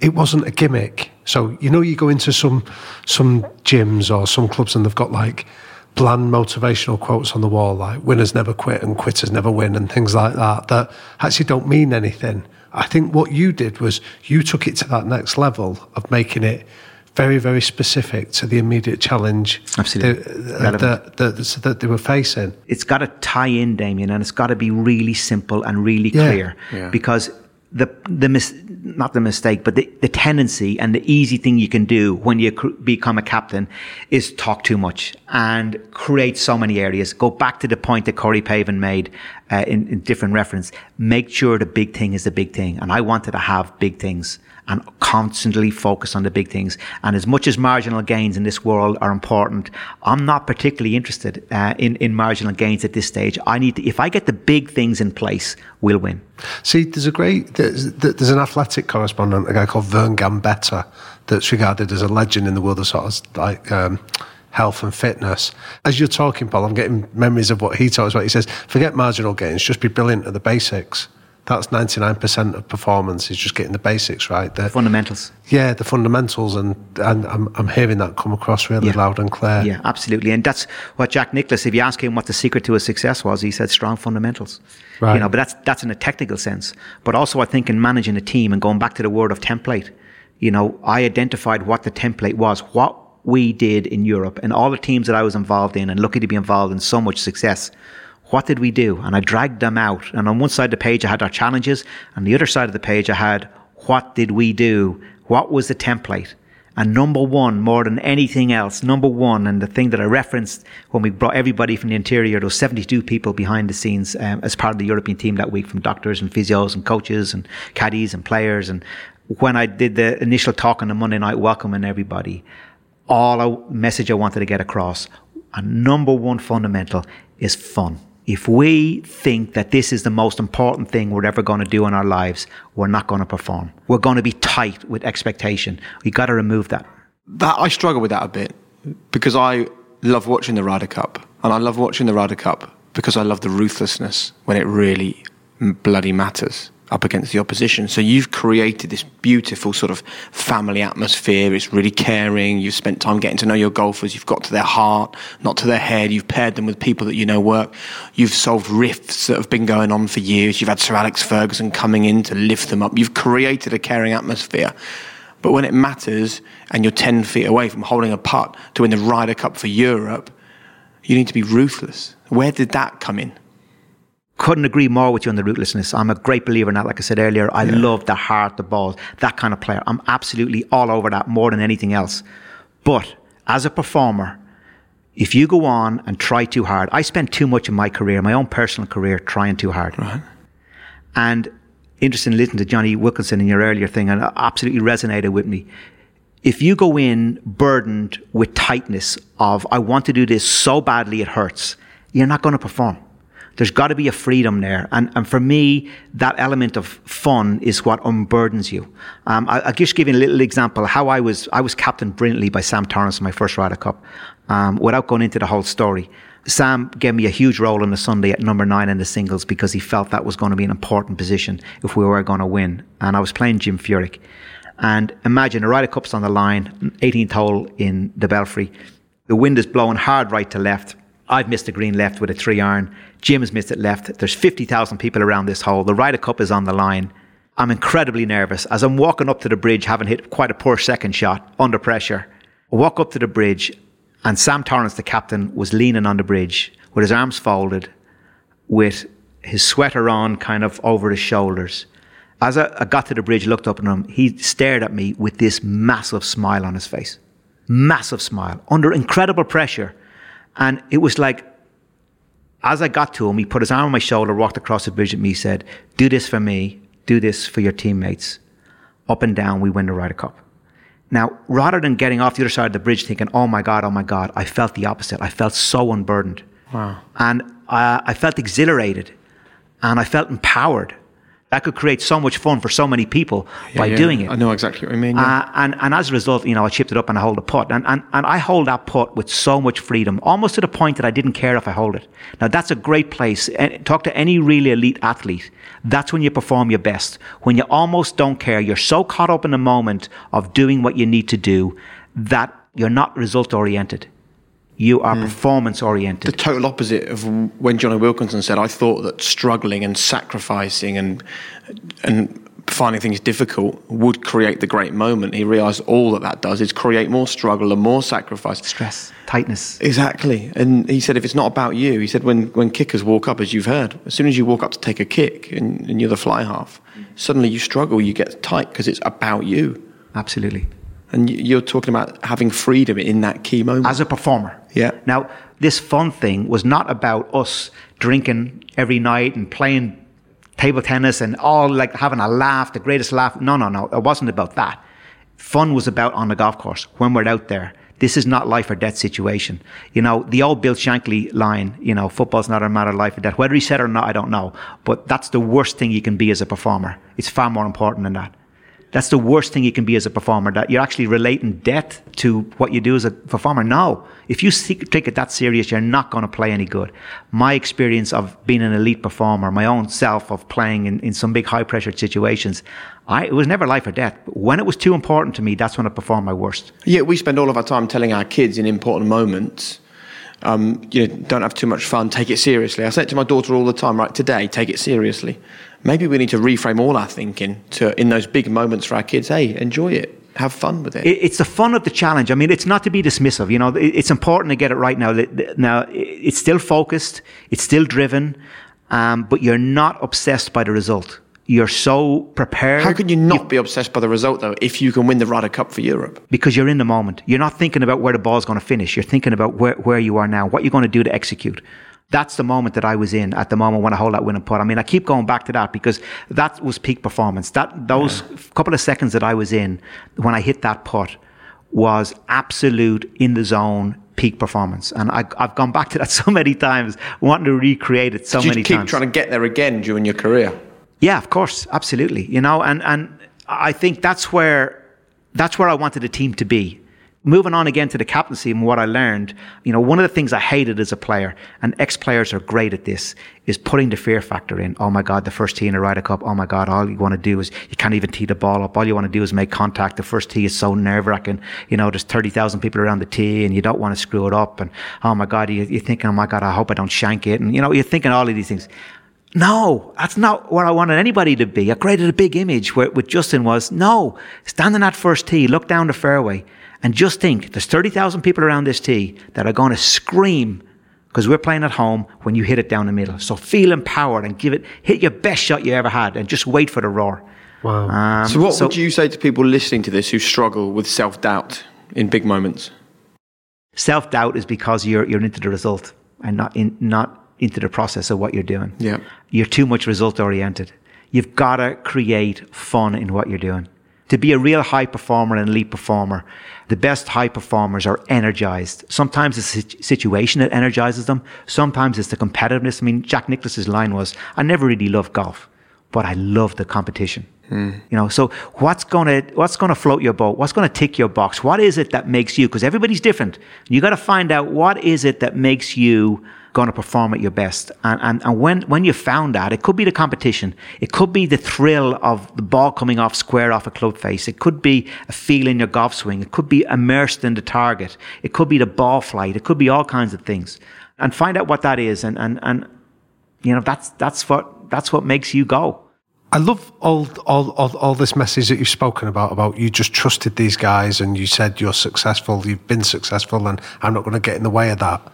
it wasn't a gimmick. So you know you go into some some gyms or some clubs and they've got like bland motivational quotes on the wall like winners never quit and quitters never win and things like that that actually don't mean anything. I think what you did was you took it to that next level of making it very, very specific to the immediate challenge Absolutely. That, that, that, that, they were facing. It's got to tie in, Damian, and it's got to be really simple and really yeah. clear yeah. because the the mis- not the mistake, but the, the tendency and the easy thing you can do when you cr- become a captain is talk too much and create so many areas. Go back to the point that Corey Pavin made uh, in, in different reference. Make sure the big thing is the big thing, and I wanted to have big things and constantly focus on the big things. And as much as marginal gains in this world are important, I'm not particularly interested uh, in, in marginal gains at this stage. I need to, if I get the big things in place, we'll win. See, there's a great, there's, there's an athletic correspondent, a guy called Vern Gambetta, that's regarded as a legend in the world of sort of like, um, health and fitness. As you're talking, Paul, I'm getting memories of what he talks about. He says, forget marginal gains, just be brilliant at the basics that's 99% of performance is just getting the basics right. The fundamentals. Yeah, the fundamentals. And, and I'm, I'm hearing that come across really yeah. loud and clear. Yeah, absolutely. And that's what Jack Nicklaus, if you ask him what the secret to his success was, he said strong fundamentals. Right. You know, but that's, that's in a technical sense. But also I think in managing a team and going back to the word of template, you know, I identified what the template was, what we did in Europe and all the teams that I was involved in and lucky to be involved in so much success what did we do? And I dragged them out. And on one side of the page, I had our challenges. And the other side of the page, I had what did we do? What was the template? And number one, more than anything else, number one, and the thing that I referenced when we brought everybody from the interior, those 72 people behind the scenes um, as part of the European team that week from doctors and physios and coaches and caddies and players. And when I did the initial talk on the Monday night welcoming everybody, all a message I wanted to get across, a number one fundamental is fun if we think that this is the most important thing we're ever going to do in our lives, we're not going to perform. We're going to be tight with expectation. We got to remove that. That I struggle with that a bit because I love watching the Ryder Cup, and I love watching the Ryder Cup because I love the ruthlessness when it really bloody matters up against the opposition. So you've created this beautiful sort of family atmosphere. It's really caring. You've spent time getting to know your golfers. You've got to their heart, not to their head. You've paired them with people that you know work. You've solved rifts that have been going on for years. You've had Sir Alex Ferguson coming in to lift them up. You've created a caring atmosphere. But when it matters and you're 10 feet away from holding a putt to win the Ryder Cup for Europe, you need to be ruthless. Where did that come in? Couldn't agree more with you on the rootlessness. I'm a great believer in that. Like I said earlier, I yeah. love the heart, the balls, that kind of player. I'm absolutely all over that more than anything else. But as a performer, if you go on and try too hard, I spent too much of my career, my own personal career, trying too hard. Right. And interesting listening to Jonny Wilkinson in your earlier thing, and it absolutely resonated with me. If you go in burdened with tightness of, I want to do this so badly it hurts, you're not going to perform. There's got to be a freedom there. And, and for me, that element of fun is what unburdens you. Um, I, will just give you a little example how I was, I was captained brilliantly by Sam Torrance in my first Ryder Cup, um, without going into the whole story. Sam gave me a huge role on the Sunday at number nine in the singles because he felt that was going to be an important position if we were going to win. And I was playing Jim Furyk. And imagine a Ryder Cup's on the line, 18th hole in the Belfry. The wind is blowing hard right to left. I've missed a green left with a three iron. Jim's missed it left. There's 50,000 people around this hole. The Ryder Cup is on the line. I'm incredibly nervous as I'm walking up to the bridge, having hit quite a poor second shot under pressure. I walk up to the bridge, and Sam Torrance, the captain, was leaning on the bridge with his arms folded, with his sweater on kind of over his shoulders. As I, I got to the bridge, looked up at him, he stared at me with this massive smile on his face. Massive smile, under incredible pressure. And it was like, as I got to him, he put his arm on my shoulder, walked across the bridge at me, said, Do this for me, do this for your teammates. Up and down, we win the Ryder Cup. Now, rather than getting off the other side of the bridge thinking, oh my God, oh my God, I felt the opposite. I felt so unburdened. Wow. And uh, I felt exhilarated and I felt empowered. That could create so much fun for so many people Yeah, by yeah. doing it. I know exactly what you mean. yeah. Uh, and, and as a result, you know, I chipped it up and I hold a putt. And, and, and I hold that putt with so much freedom, almost to the point that I didn't care if I hold it. Now, that's a great place. Eh, Talk to any really elite athlete. That's when you perform your best. When you almost don't care. You're so caught up in the moment of doing what you need to do that you're not result oriented. You are hmm. performance oriented. the total opposite of when Jonny Wilkinson said, "I thought that struggling and sacrificing and and finding things difficult would create the great moment." He realised all that that does is create more struggle and more sacrifice. Stress, tightness. Exactly, and he said, "If it's not about you," he said, "when when kickers walk up, as you've heard, as soon as you walk up to take a kick and, and you're the fly half, suddenly you struggle, you get tight because it's about you." Absolutely. And you're talking about having freedom in that key moment. as a performer. Yeah. Now, this fun thing was not about us drinking every night and playing table tennis and all like having a laugh, the greatest laugh. No, no, no. It wasn't about that. Fun was about on the golf course when we're out there. This is not life or death situation. You know, the old Bill Shankly line, you know, football's not a matter of life or death. Whether he said it or not, I don't know. But that's the worst thing you can be as a performer. It's far more important than that. That's the worst thing you can be as a performer, that you're actually relating death to what you do as a performer. No. If you take it that serious, you're not going to play any good. My experience of being an elite performer, my own self of playing in, in some big high pressure situations, I, it was never life or death. But when it was too important to me, that's when I performed my worst. Yeah, we spend all of our time telling our kids in important moments, um, you know, don't have too much fun, take it seriously. I say it to my daughter all the time, right? Today, take it seriously. Maybe we need to reframe all our thinking to, in those big moments for our kids, hey, enjoy it, have fun with it. It- It's the fun of the challenge. I mean, it's not to be dismissive. You know, it's important to get it right now. Now, it's still focused, it's still driven, um, but you're not obsessed by the result. You're so prepared. How can you not be obsessed by the result, though, if you can win the Ryder Cup for Europe? because you're in the moment. You're not thinking about where the ball's going to finish. You're thinking about where, where you are now, what you're going to do to execute. That's the moment that I was in at the moment when I hold that winning putt. I mean, I keep going back to that because that was peak performance. That those couple of seconds that I was in when I hit that putt was absolute in the zone peak performance. And I, I've gone back to that so many times, wanting to recreate it so Did you many keep times. trying to get there again during your career? Yeah, of course, absolutely. You know, and and I think that's where that's where I wanted the team to be. Moving on again to the captaincy and what I learned, you know, one of the things I hated as a player, and ex-players are great at this, is putting the fear factor in. Oh my God, the first tee in a Ryder Cup. Oh my God, all you want to do is you can't even tee the ball up. All you want to do is make contact. The first tee is so nerve-wracking. You know, there's thirty thousand people around the tee, and you don't want to screw it up. And oh my God, you, you're thinking, oh my God, I hope I don't shank it. And you know, you're thinking all of these things. No, that's not where I wanted anybody to be. I created a big image where with Justin was no, stand on that first tee, look down the fairway, and just think there's 30,000 people around this tee that are going to scream because we're playing at home when you hit it down the middle. So feel empowered and give it, hit your best shot you ever had and just wait for the roar. Wow. Um, So, what would you say to people listening to this who struggle with self doubt in big moments? Self doubt is because you're, you're into the result and not in, not into the process of what you're doing. Yeah. You're too much result oriented. You've got to create fun in what you're doing. To be a real high performer and elite performer, the best high performers are energized. Sometimes it's the situation that energizes them. Sometimes it's the competitiveness. I mean, Jack Nicklaus's line was, I never really loved golf, but I love the competition. Hmm. You know, so what's gonna what's gonna float your boat? What's gonna tick your box? What is it that makes you? Because everybody's different. You got to find out what is it that makes you going to perform at your best. And, and and when when you found that, it could be the competition. It could be the thrill of the ball coming off square off a club face. It could be a feel in your golf swing. It could be immersed in the target. It could be the ball flight. It could be all kinds of things. And find out what that is. And and and you know that's that's what that's what makes you go. I love all, all, all, all this message that you've spoken about, about you just trusted these guys and you said you're successful, you've been successful, and I'm not going to get in the way of that.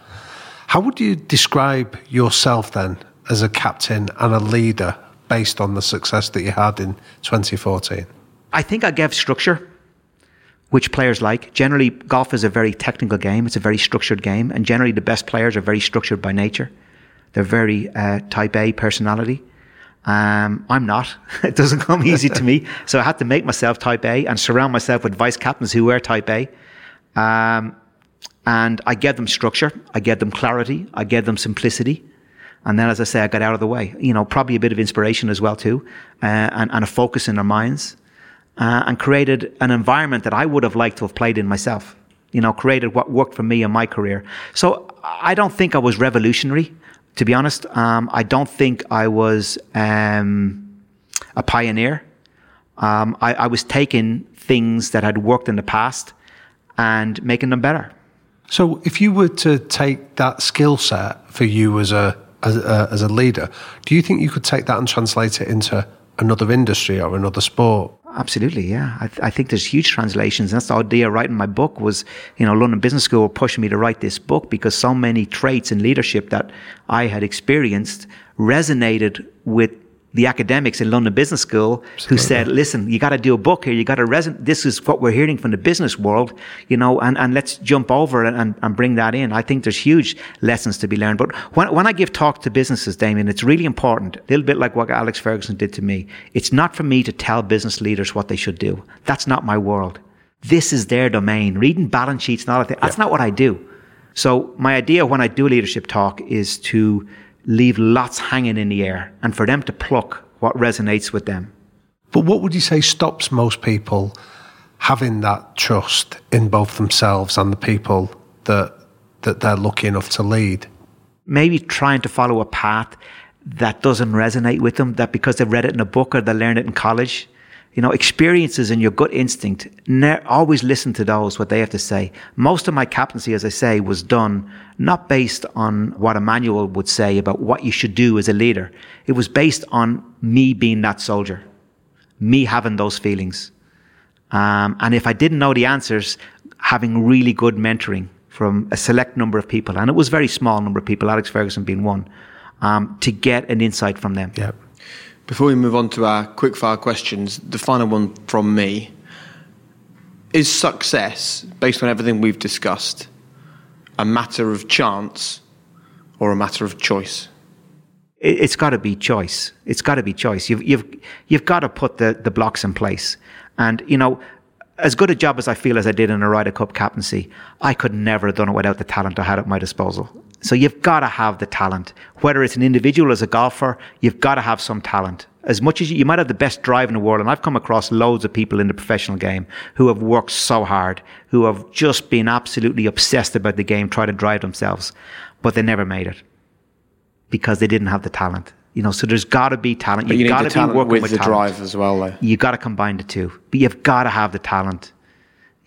How would you describe yourself then as a captain and a leader based on the success that you had in 2014? I think I gave structure, which players like. Generally, golf is a very technical game. It's a very structured game, and generally, the best players are very structured by nature. They're very uh, type A personality. Um, I'm not. it doesn't come easy to me. So I had to make myself type A and surround myself with vice captains who were type A. Um, and I gave them structure. I gave them clarity. I gave them simplicity. And then, as I say, I got out of the way. You know, probably a bit of inspiration as well too, uh, and, and, a focus in their minds, uh, and created an environment that I would have liked to have played in myself. You know, created what worked for me in my career. So I don't think I was revolutionary, to be honest. Um, I don't think I was um, a pioneer. Um, I, I was taking things that had worked in the past and making them better. So, if you were to take that skill set for you as a as a, as a leader, do you think you could take that and translate it into another industry or another sport? Absolutely, yeah. I, th- I, think there's huge translations. That's the idea writing my book was, you know, London Business School pushing me to write this book because so many traits in leadership that I had experienced resonated with the academics in London Business School who said, listen, you got to do a book here. You got to resonate. This is what we're hearing from the business world, you know, and, and let's jump over and, and bring that in. I think there's huge lessons to be learned. But when, when I give talk to businesses, Damien, it's really important, a little bit like what Alex Ferguson did to me. It's not for me to tell business leaders what they should do. That's not my world. This is their domain. Reading balance sheets and all that, that's not what I do. So my idea when I do a leadership talk is to leave lots hanging in the air and for them to pluck what resonates with them. But what would you say stops most people having that trust in both themselves and the people that that they're lucky enough to lead? Maybe trying to follow a path that doesn't resonate with them, that because they've read it in a book or they learned it in college, you know, experiences and your gut instinct, ne- always listen to those, what they have to say. Most of my captaincy, as I say, was done not based on what a manual would say about what you should do as a leader. It was based on me being that soldier, me having those feelings. Um, and if I didn't know the answers, having really good mentoring from a select number of people, and it was very small number of people, Alex Ferguson being one, um, to get an insight from them. Yeah. Before we move on to our quickfire questions, the final one from me is success, based on everything we've discussed, a matter of chance or a matter of choice? It's got to be choice. It's got to be choice. You've, you've, you've got to put the, the blocks in place. And, you know, as good a job as I feel as I did in a Ryder Cup captaincy, I could never have done it without the talent I had at my disposal. So you've got to have the talent. Whether it's an individual as a golfer, you've got to have some talent. As much as you, you might have the best drive in the world, and I've come across loads of people in the professional game who have worked so hard, who have just been absolutely obsessed about the game, try to drive themselves, but they never made it because they didn't have the talent. You know, so there's got to be talent. But you've you got to be working with, with the talent. drive as well, though. You've got to combine the two, but you've got to have the talent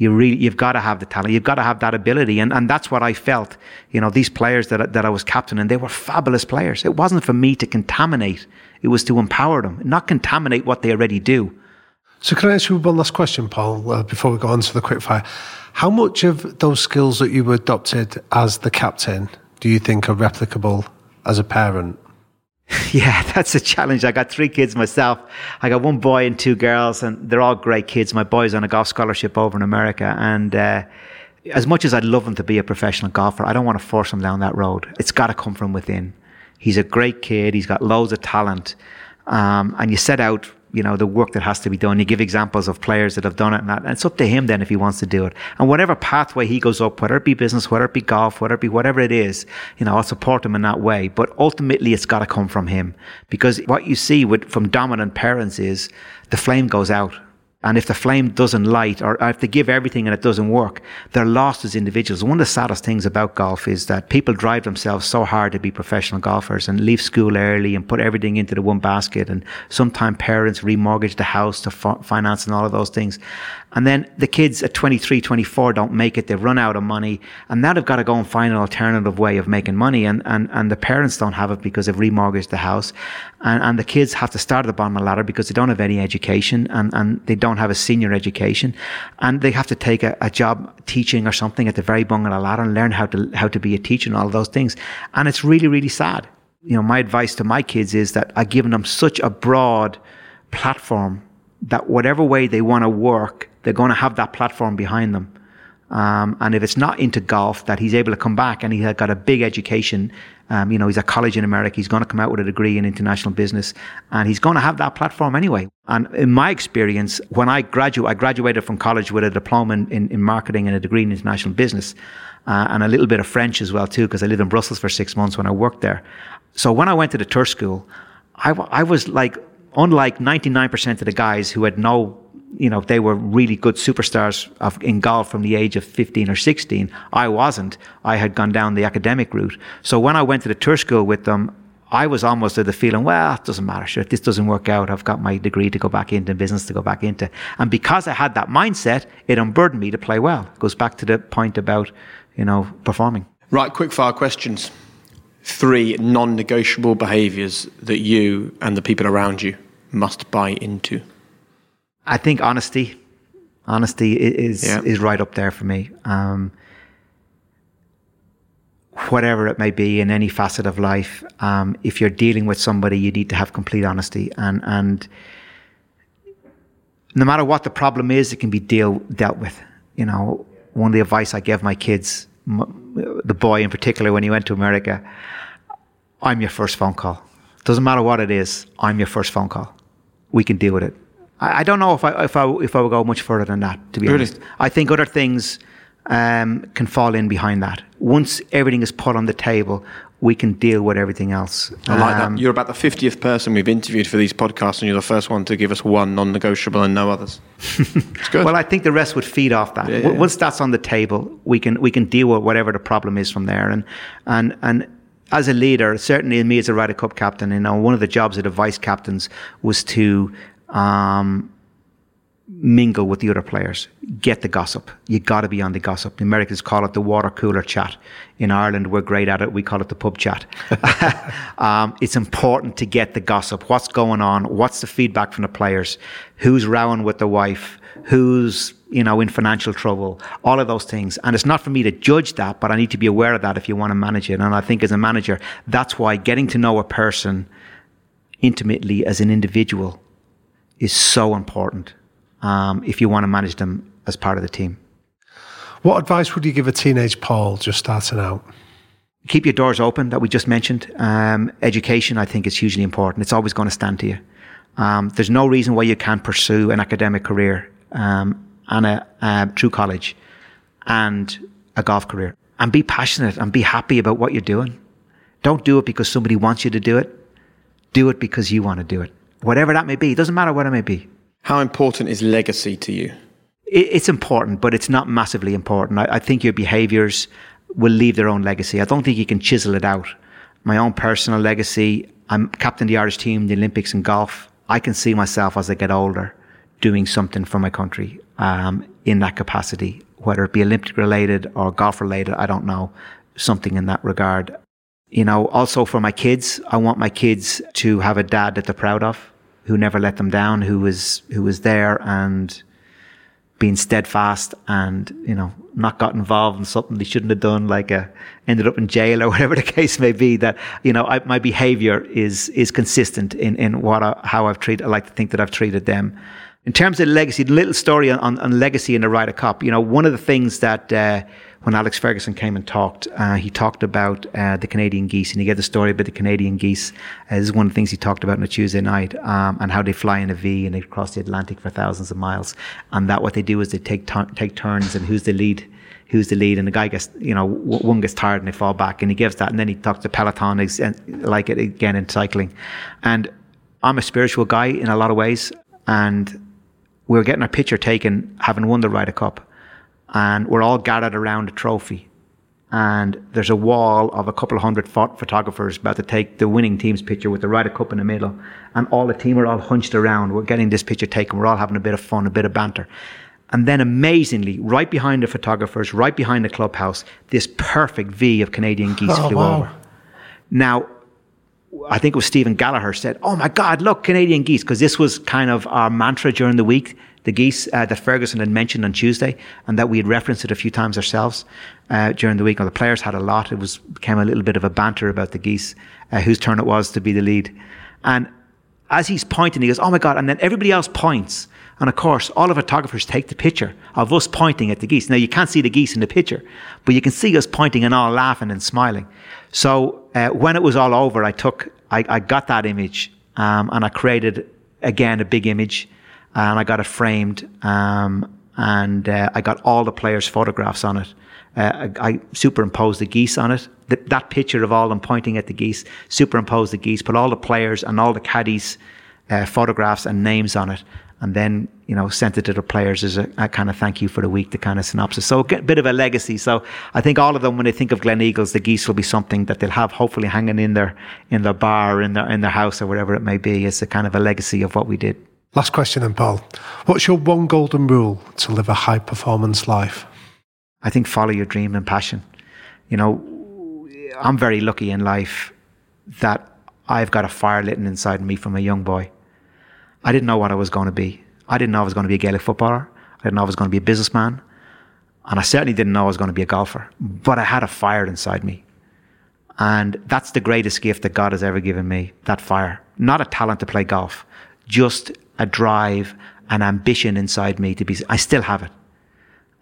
you really, you've got to have the talent. You've got to have that ability. And, and that's what I felt. You know, these players that, that I was captain and they were fabulous players. It wasn't for me to contaminate. It was to empower them, not contaminate what they already do. So can I ask you one last question, Paul, uh, before we go on to the quickfire? How much of those skills that you adopted as the captain do you think are replicable as a parent? Yeah, that's a challenge. I got three kids myself. I got one boy and two girls, and they're all great kids. My boy's on a golf scholarship over in America, and uh, as much as I'd love him to be a professional golfer, I don't want to force him down that road. It's got to come from within. He's a great kid. He's got loads of talent, um, and you set out you know, the work that has to be done. You give examples of players that have done it and that. And it's up to him then if he wants to do it. And whatever pathway he goes up, whether it be business, whether it be golf, whether it be whatever it is, you know, I'll support him in that way. But ultimately it's got to come from him. Because what you see with, from dominant parents is the flame goes out and if the flame doesn't light, or if they give everything and it doesn't work, they're lost as individuals. One of the saddest things about golf is that people drive themselves so hard to be professional golfers and leave school early and put everything into the one basket. And sometimes parents remortgage the house to finance and all of those things. And then the kids at 23, 24 don't make it. They run out of money. And now they've got to go and find an alternative way of making money. And, and, and the parents don't have it because they've remortgaged the house. And, and the kids have to start at the bottom of the ladder because they don't have any education and, and they don't have a senior education. And they have to take a, a job teaching or something at the very bottom of the ladder and learn how to, how to be a teacher and all those things. And it's really, really sad you know, my advice to my kids is that I've given them such a broad platform that whatever way they want to work, they're going to have that platform behind them. Um, and if it's not into golf, that he's able to come back and he's got a big education. Um, you know, he's at college in America. He's going to come out with a degree in international business, and he's going to have that platform anyway. And in my experience, when I graduate, I graduated from college with a diploma in, in, in marketing and a degree in international business, uh, and a little bit of French as well too, because I lived in Brussels for six months when I worked there. So when I went to the tour school, I, I was like, unlike 99% of the guys who had no you know, they were really good superstars of, in golf from the age of 15 or 16. I wasn't. I had gone down the academic route. So when I went to the tour school with them, I was almost of the feeling, well, it doesn't matter. Sure, if this doesn't work out, I've got my degree to go back into business to go back into. And because I had that mindset, it unburdened me to play well. It goes back to the point about, you know, performing. Right, quick fire questions. Three non negotiable behaviors that you and the people around you must buy into. I think honesty, honesty is yeah. is right up there for me. Um, whatever it may be in any facet of life, um, if you're dealing with somebody, you need to have complete honesty, and and no matter what the problem is, it can be deal dealt with. You know, one of the advice I gave my kids, the boy in particular, when he went to America, I'm your first phone call. Doesn't matter what it is, I'm your first phone call. We can deal with it. I, I, don't know if I if I if I would go much further than that. To be really? honest, I think other things um, can fall in behind that. Once everything is put on the table, we can deal with everything else. I like um, that. You're about the 50th person we've interviewed for these podcasts, and you're the first one to give us one non negotiable and no others. it's good. well, I think the rest would feed off that. Yeah, yeah. Once that's on the table, we can, we can deal with whatever the problem is from there. And, and, and as a leader, certainly me as a Ryder Cup captain, you know, one of the jobs of the vice captains was to um, mingle with the other players. Get the gossip. You got to be on the gossip. The Americans call it the water cooler chat. In Ireland, we're great at it. We call it the pub chat. um, it's important to get the gossip. What's going on? What's the feedback from the players? Who's rowing with the wife? Who's you know in financial trouble? All of those things. And it's not for me to judge that, but I need to be aware of that if you want to manage it. And I think as a manager, that's why getting to know a person intimately as an individual is so important um, if you want to manage them as part of the team. What advice would you give a teenage Paul just starting out? Keep your doors open that we just mentioned. Um, education, I think, is hugely important. It's always going to stand to you. Um, there's no reason why you can't pursue an academic career um, and a, a true college and a golf career. And be passionate and be happy about what you're doing. Don't do it because somebody wants you to do it. Do it because you want to do it whatever that may be. It doesn't matter what it may be. How important is legacy to you? it's important, but it's not massively important. I, I think your behaviors will leave their own legacy. I don't think you can chisel it out. My own personal legacy, I'm captain of the Irish team, the Olympics and golf. I can see myself as I get older doing something for my country um, in that capacity, whether it be Olympic related or golf related, I don't know, something in that regard. You know, also for my kids, I want my kids to have a dad that they're proud of who never let them down, who was who was there and being steadfast and you know not got involved in something they shouldn't have done, like uh, ended up in jail or whatever the case may be. That you know I, my behaviour is is consistent in in what I, how I've treated. I like to think that I've treated them. In terms of legacy, little story on, on, on legacy in the Ryder Cup. You know, one of the things that. Uh, when Alex Ferguson came and talked, uh, he talked about uh, the Canadian geese, and he gave the story about the Canadian geese. Uh, this is one of the things he talked about on a Tuesday night, um, and how they fly in a V and they cross the Atlantic for thousands of miles. And that what they do is they take t- take turns, and who's the lead? Who's the lead? And the guy gets, you know, one gets tired and they fall back, and he gives that, and then he talks to peloton, like it again in cycling. And I'm a spiritual guy in a lot of ways, and we were getting our picture taken having won the Ryder Cup and we're all gathered around a trophy. And there's a wall of a couple of hundred photographers about to take the winning team's picture with the Ryder Cup in the middle. And all the team are all hunched around. We're getting this picture taken. We're all having a bit of fun, a bit of banter. And then amazingly, right behind the photographers, right behind the clubhouse, this perfect V of Canadian geese oh, flew wow. over. Now, I think it was Stephen Gallacher said, "Oh my God, look, Canadian geese," because this was kind of our mantra during the week. The geese uh, that Ferguson had mentioned on Tuesday, and that we had referenced it a few times ourselves uh, during the week. Or the players had a lot. It was became a little bit of a banter about the geese, uh, whose turn it was to be the lead. And as he's pointing, he goes, "Oh my God!" And then everybody else points. And of course, all the photographers take the picture of us pointing at the geese. Now, you can't see the geese in the picture, but you can see us pointing and all laughing and smiling. So uh, when it was all over, I took, I, I got that image um, and I created again a big image, and I got it framed, um, and uh, I got all the players' photographs on it. Uh, I, I, superimposed the geese on it. The, that picture of all them pointing at the geese, superimposed the geese, put all the players and all the caddies' uh, photographs and names on it, and then you know sent it to the players as a, a, kind of thank you for the week, the kind of synopsis. So a bit of a legacy. So I think all of them, when they think of Gleneagles, the geese will be something that they'll have hopefully hanging in their in their bar, in their in their house, or wherever it may be. It's a kind of a legacy of what we did. Last question, then, Paul. What's your one golden rule to live a high performance life? I think follow your dream and passion. You know, I'm very lucky in life that I've got a fire lit inside me from a young boy. I didn't know what I was going to be. I didn't know I was going to be a Gaelic footballer. I didn't know I was going to be a businessman. And I certainly didn't know I was going to be a golfer. But I had a fire inside me. And that's the greatest gift that God has ever given me that fire. Not a talent to play golf, just a drive, an ambition inside me to be. I still have it.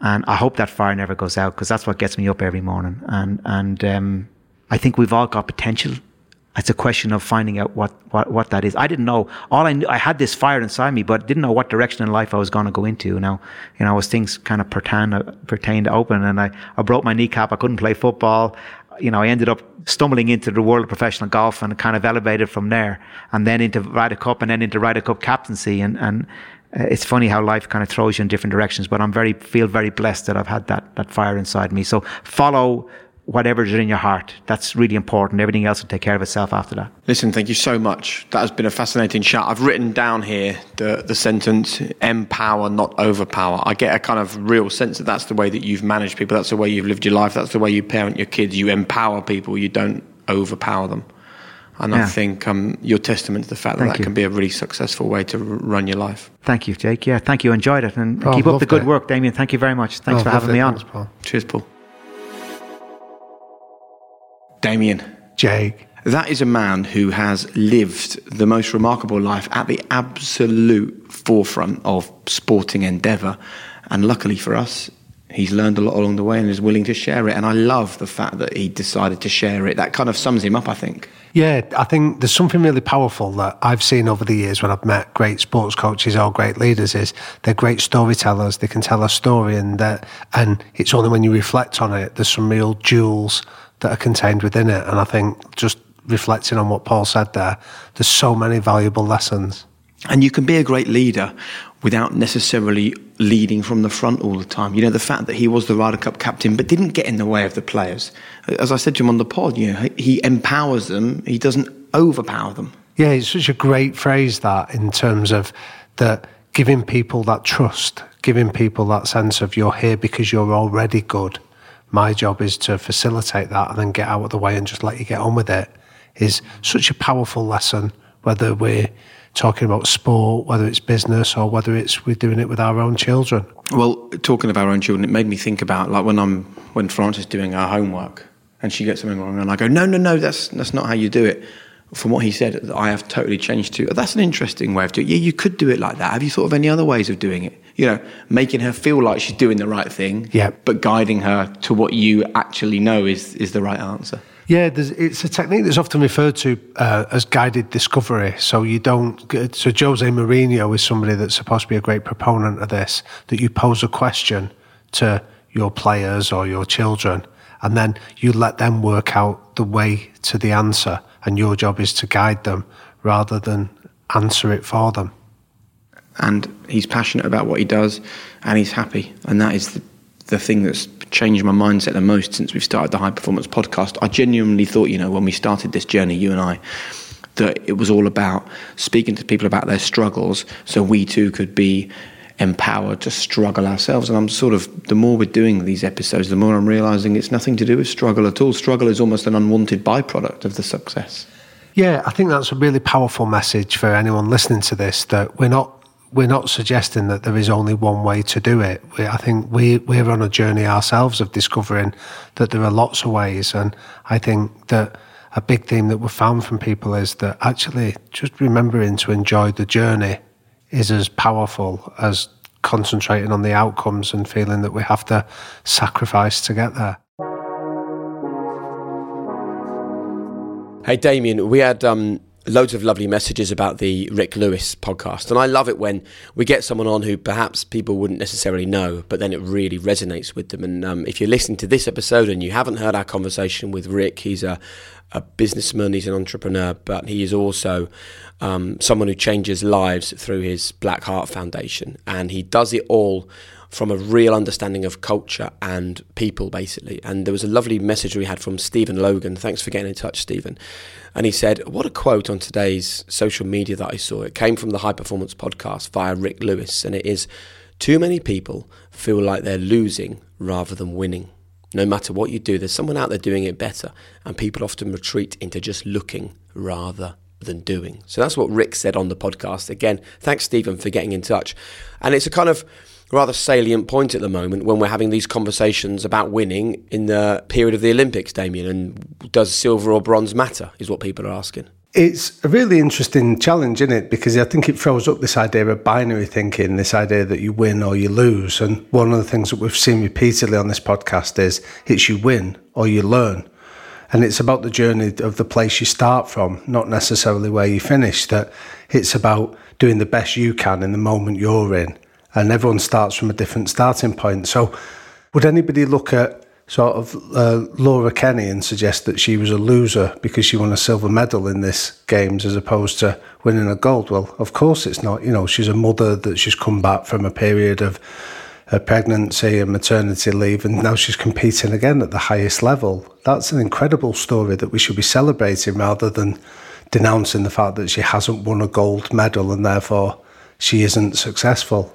And I hope that fire never goes out because that's what gets me up every morning. And, and um, I think we've all got potential it's a question of finding out what, what, what that is. I didn't know. All I knew, I had this fire inside me, but didn't know what direction in life I was going to go into. Now, you know, as things kind of pertain, pertained open and I, I broke my kneecap. I couldn't play football. You know, I ended up stumbling into the world of professional golf and kind of elevated from there and then into Ryder Cup and then into Ryder Cup captaincy. And, and uh, it's funny how life kind of throws you in different directions, but I'm very, feel very blessed that I've had that, that fire inside me. So follow, whatever's in your heart. That's really important. Everything else will take care of itself after that. Listen, thank you so much. That has been a fascinating chat. I've written down here the, the sentence empower, not overpower. I get a kind of real sense that that's the way that you've managed people. That's the way you've lived your life. That's the way you parent your kids. You empower people, you don't overpower them. And yeah. I think um, you're testament to the fact that thank that you. can be a really successful way to r- run your life. Thank you, Jake. Yeah, thank you. Enjoyed it. And oh, keep up the good it. work, Damian. Thank you very much. Thanks oh, for having me on. Paul. Cheers, Paul. Damian. Jake. That is a man who has lived the most remarkable life at the absolute forefront of sporting endeavour. And luckily for us, he's learned a lot along the way and is willing to share it. And I love the fact that he decided to share it. That kind of sums him up, I think. Yeah, I think there's something really powerful that I've seen over the years when I've met great sports coaches or great leaders is they're great storytellers. They can tell a story and that, and it's only when you reflect on it, there's some real jewels that are contained within it. And I think just reflecting on what Paul said there, there's so many valuable lessons. And you can be a great leader without necessarily leading from the front all the time. You know, the fact that he was the Ryder Cup captain but didn't get in the way of the players. As I said to him on the pod, you know, he empowers them, he doesn't overpower them. Yeah, it's such a great phrase that in terms of that giving people that trust, giving people that sense of you're here because you're already good my job is to facilitate that and then get out of the way and just let you get on with it is such a powerful lesson, whether we're talking about sport, whether it's business or whether it's we're doing it with our own children. Well, talking of our own children, it made me think about like when I'm when Frances is doing her homework and she gets something wrong and I go, No, no, no, that's that's not how you do it. From what he said, I have totally changed to. Oh, that's an interesting way of doing it. Yeah, you could do it like that. Have you thought of any other ways of doing it? You know, making her feel like she's doing the right thing, yeah. but guiding her to what you actually know is, is the right answer. Yeah, it's a technique that's often referred to uh, as guided discovery. So you don't. So Jose Mourinho is somebody that's supposed to be a great proponent of this. That you pose a question to your players or your children, and then you let them work out the way to the answer, and your job is to guide them rather than answer it for them and he's passionate about what he does and he's happy. And that is the, the thing that's changed my mindset the most since we've started the High Performance podcast. I genuinely thought, you know, when we started this journey, you and I, that it was all about speaking to people about their struggles so we too could be empowered to struggle ourselves. And I'm sort of, the more we're doing these episodes, the more I'm realizing it's nothing to do with struggle at all. Struggle is almost an unwanted byproduct of the success. Yeah, I think that's a really powerful message for anyone listening to this that we're not we're not suggesting that there is only one way to do it. We, I think we we're on a journey ourselves of discovering that there are lots of ways, and I think that a big theme that we've found from people is that actually just remembering to enjoy the journey is as powerful as concentrating on the outcomes and feeling that we have to sacrifice to get there. Hey, Damian, we had um, loads of lovely messages about the Rick Lewis podcast. And I love it when we get someone on who perhaps people wouldn't necessarily know, but then it really resonates with them. And um, if you're listening to this episode and you haven't heard our conversation with Rick, he's a, a businessman, he's an entrepreneur, but he is also um, someone who changes lives through his Black Heart Foundation. And he does it all from a real understanding of culture and people, basically. And there was a lovely message we had from Stephen Logan. Thanks for getting in touch, Stephen. And he said, What a quote on today's social media that I saw. It came from the High Performance Podcast via Rick Lewis. And it is Too many people feel like they're losing rather than winning. No matter what you do, there's someone out there doing it better. And people often retreat into just looking rather than doing. So that's what Rick said on the podcast. Again, thanks, Stephen, for getting in touch. And it's a kind of rather salient point at the moment when we're having these conversations about winning in the period of the Olympics, Damian. And does silver or bronze matter, is what people are asking. It's a really interesting challenge, isn't it? Because I think it throws up this idea of binary thinking, this idea that you win or you lose. And one of the things that we've seen repeatedly on this podcast is it's you win or you learn. And it's about the journey of the place you start from, not necessarily where you finish. That it's about doing the best you can in the moment you're in and everyone starts from a different starting point. So, would anybody look at sort of uh, Laura Kenny and suggest that she was a loser because she won a silver medal in this games as opposed to winning a gold? Well, of course it's not. You know, she's a mother that she's come back from a period of a pregnancy and maternity leave, and now she's competing again at the highest level. That's an incredible story that we should be celebrating rather than denouncing the fact that she hasn't won a gold medal and therefore she isn't successful.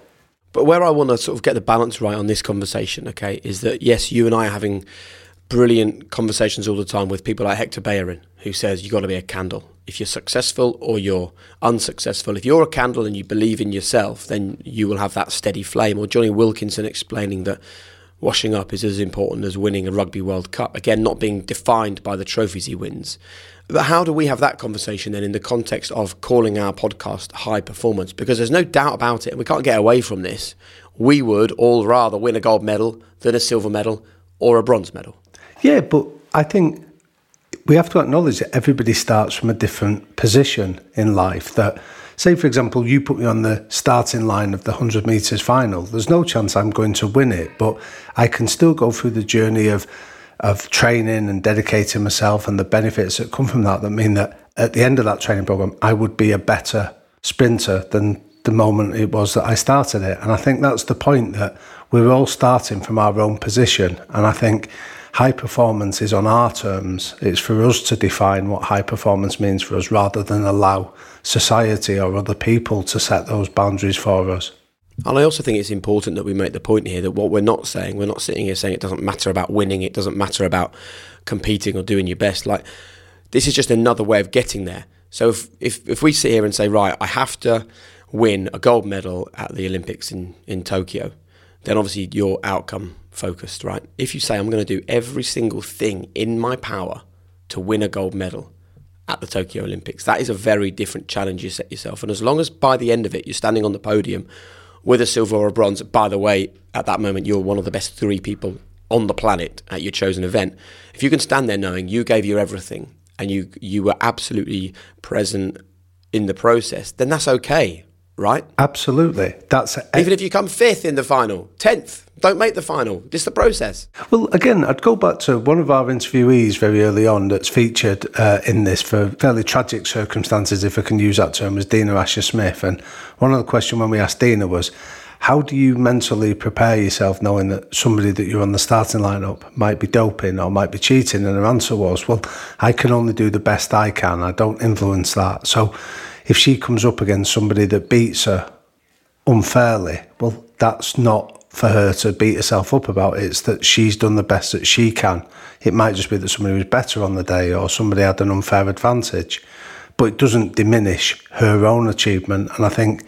But where I want to sort of get the balance right on this conversation, okay, is that yes, you and I are having brilliant conversations all the time with people like Hector Bellerin, who says you've got to be a candle. If you're successful or you're unsuccessful, if you're a candle and you believe in yourself, then you will have that steady flame. Or Jonny Wilkinson explaining that washing up is as important as winning a Rugby World Cup. Again, not being defined by the trophies he wins. But how do we have that conversation then in the context of calling our podcast high performance? Because there's no doubt about it, and we can't get away from this. We would all rather win a gold medal than a silver medal or a bronze medal. Yeah, but I think we have to acknowledge that everybody starts from a different position in life. That, say, for example, you put me on the starting line of the 100 metres final, there's no chance I'm going to win it, but I can still go through the journey of of training and dedicating myself and the benefits that come from that that mean that at the end of that training program I would be a better sprinter than the moment it was that I started it. And I think that's the point that we're all starting from our own position. And I think high performance is on our terms. It's for us to define what high performance means for us rather than allow society or other people to set those boundaries for us and I also think it's important that we make the point here that what we're not saying, we're not sitting here saying it doesn't matter about winning, it doesn't matter about competing or doing your best. Like this is just another way of getting there. So if if, if we sit here and say, right, I have to win a gold medal at the Olympics in, in Tokyo, then obviously you're outcome focused, right? If you say I'm going to do every single thing in my power to win a gold medal at the Tokyo Olympics, that is a very different challenge you set yourself. And as long as by the end of it you're standing on the podium with a silver or a bronze. By the way, at that moment, you're one of the best three people on the planet at your chosen event. If you can stand there knowing you gave your everything and you you were absolutely present in the process, then that's okay, right? Absolutely. That's even if you come fifth in the final, tenth, don't make the final. It's the process. Well, again, I'd go back to one of our interviewees very early on that's featured uh, in this for fairly tragic circumstances, if I can use that term, was Dina Asher Smith. And one of the questions when we asked Dina was, how do you mentally prepare yourself knowing that somebody that you're on the starting lineup might be doping or might be cheating? And her answer was, well, I can only do the best I can. I don't influence that. So if she comes up against somebody that beats her unfairly, well, that's not for her to beat herself up about. It's that she's done the best that she can. It might just be that somebody was better on the day or somebody had an unfair advantage. but it doesn't diminish her own achievement. And I think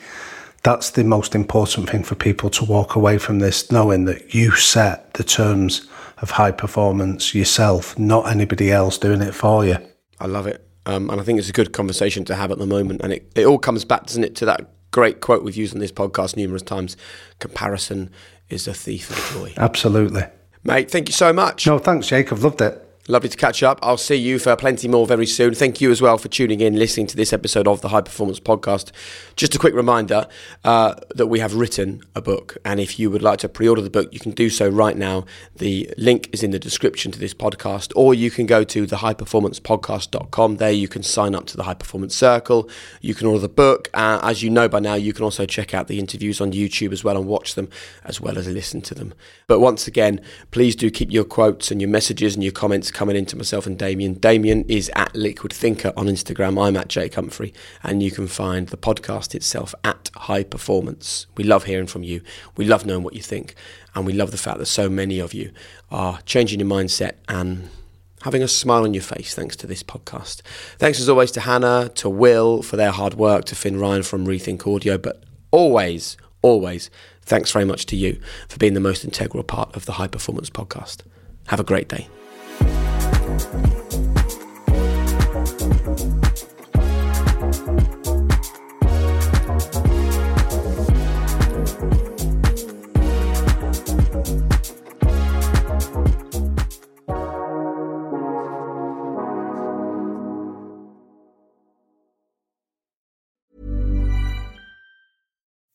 that's the most important thing for people to walk away from this, knowing that you set the terms of high performance yourself, not anybody else doing it for you. I love it. Um, and I think it's a good conversation to have at the moment. And it, it all comes back, doesn't it, to that great quote we've used on this podcast numerous times comparison is a thief of joy. Absolutely. Mate, thank you so much. No, thanks, Jake. I've loved it. Lovely to catch up. I'll see you for plenty more very soon. Thank you as well for tuning in, listening to this episode of the High Performance Podcast. Just a quick reminder uh, that we have written a book, and if you would like to pre order the book, you can do so right now. The link is in the description to this podcast, or you can go to thehighperformancepodcast.com. There you can sign up to the High Performance Circle. You can order the book. Uh, as you know by now, you can also check out the interviews on YouTube as well and watch them as well as listen to them. But once again, please do keep your quotes and your messages and your comments coming into myself and Damian. Damian is at Liquid Thinker on Instagram. I'm at Jake Humphrey, and you can find the podcast itself at High Performance. We love hearing from you. We love knowing what you think, and we love the fact that so many of you are changing your mindset and having a smile on your face thanks to this podcast. Thanks as always to Hannah, to Will for their hard work, to Finn Ryan from Rethink Audio, but always, always, thanks very much to you for being the most integral part of the High Performance Podcast. Have a great day.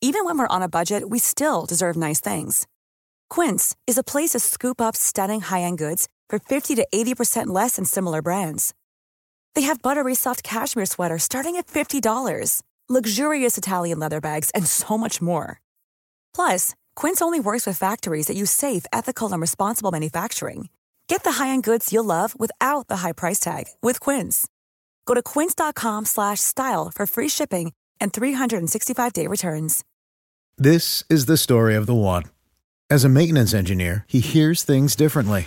Even when we're on a budget, we still deserve nice things. Quince is a place to scoop up stunning high end goods for 50 to 80% less than similar brands. They have buttery soft cashmere sweaters starting at $50, luxurious Italian leather bags, and so much more. Plus, Quince only works with factories that use safe, ethical, and responsible manufacturing. Get the high-end goods you'll love without the high price tag with Quince. Go to quince.com/style for free shipping and 365-day returns. This is the story of the one. As a maintenance engineer, he hears things differently.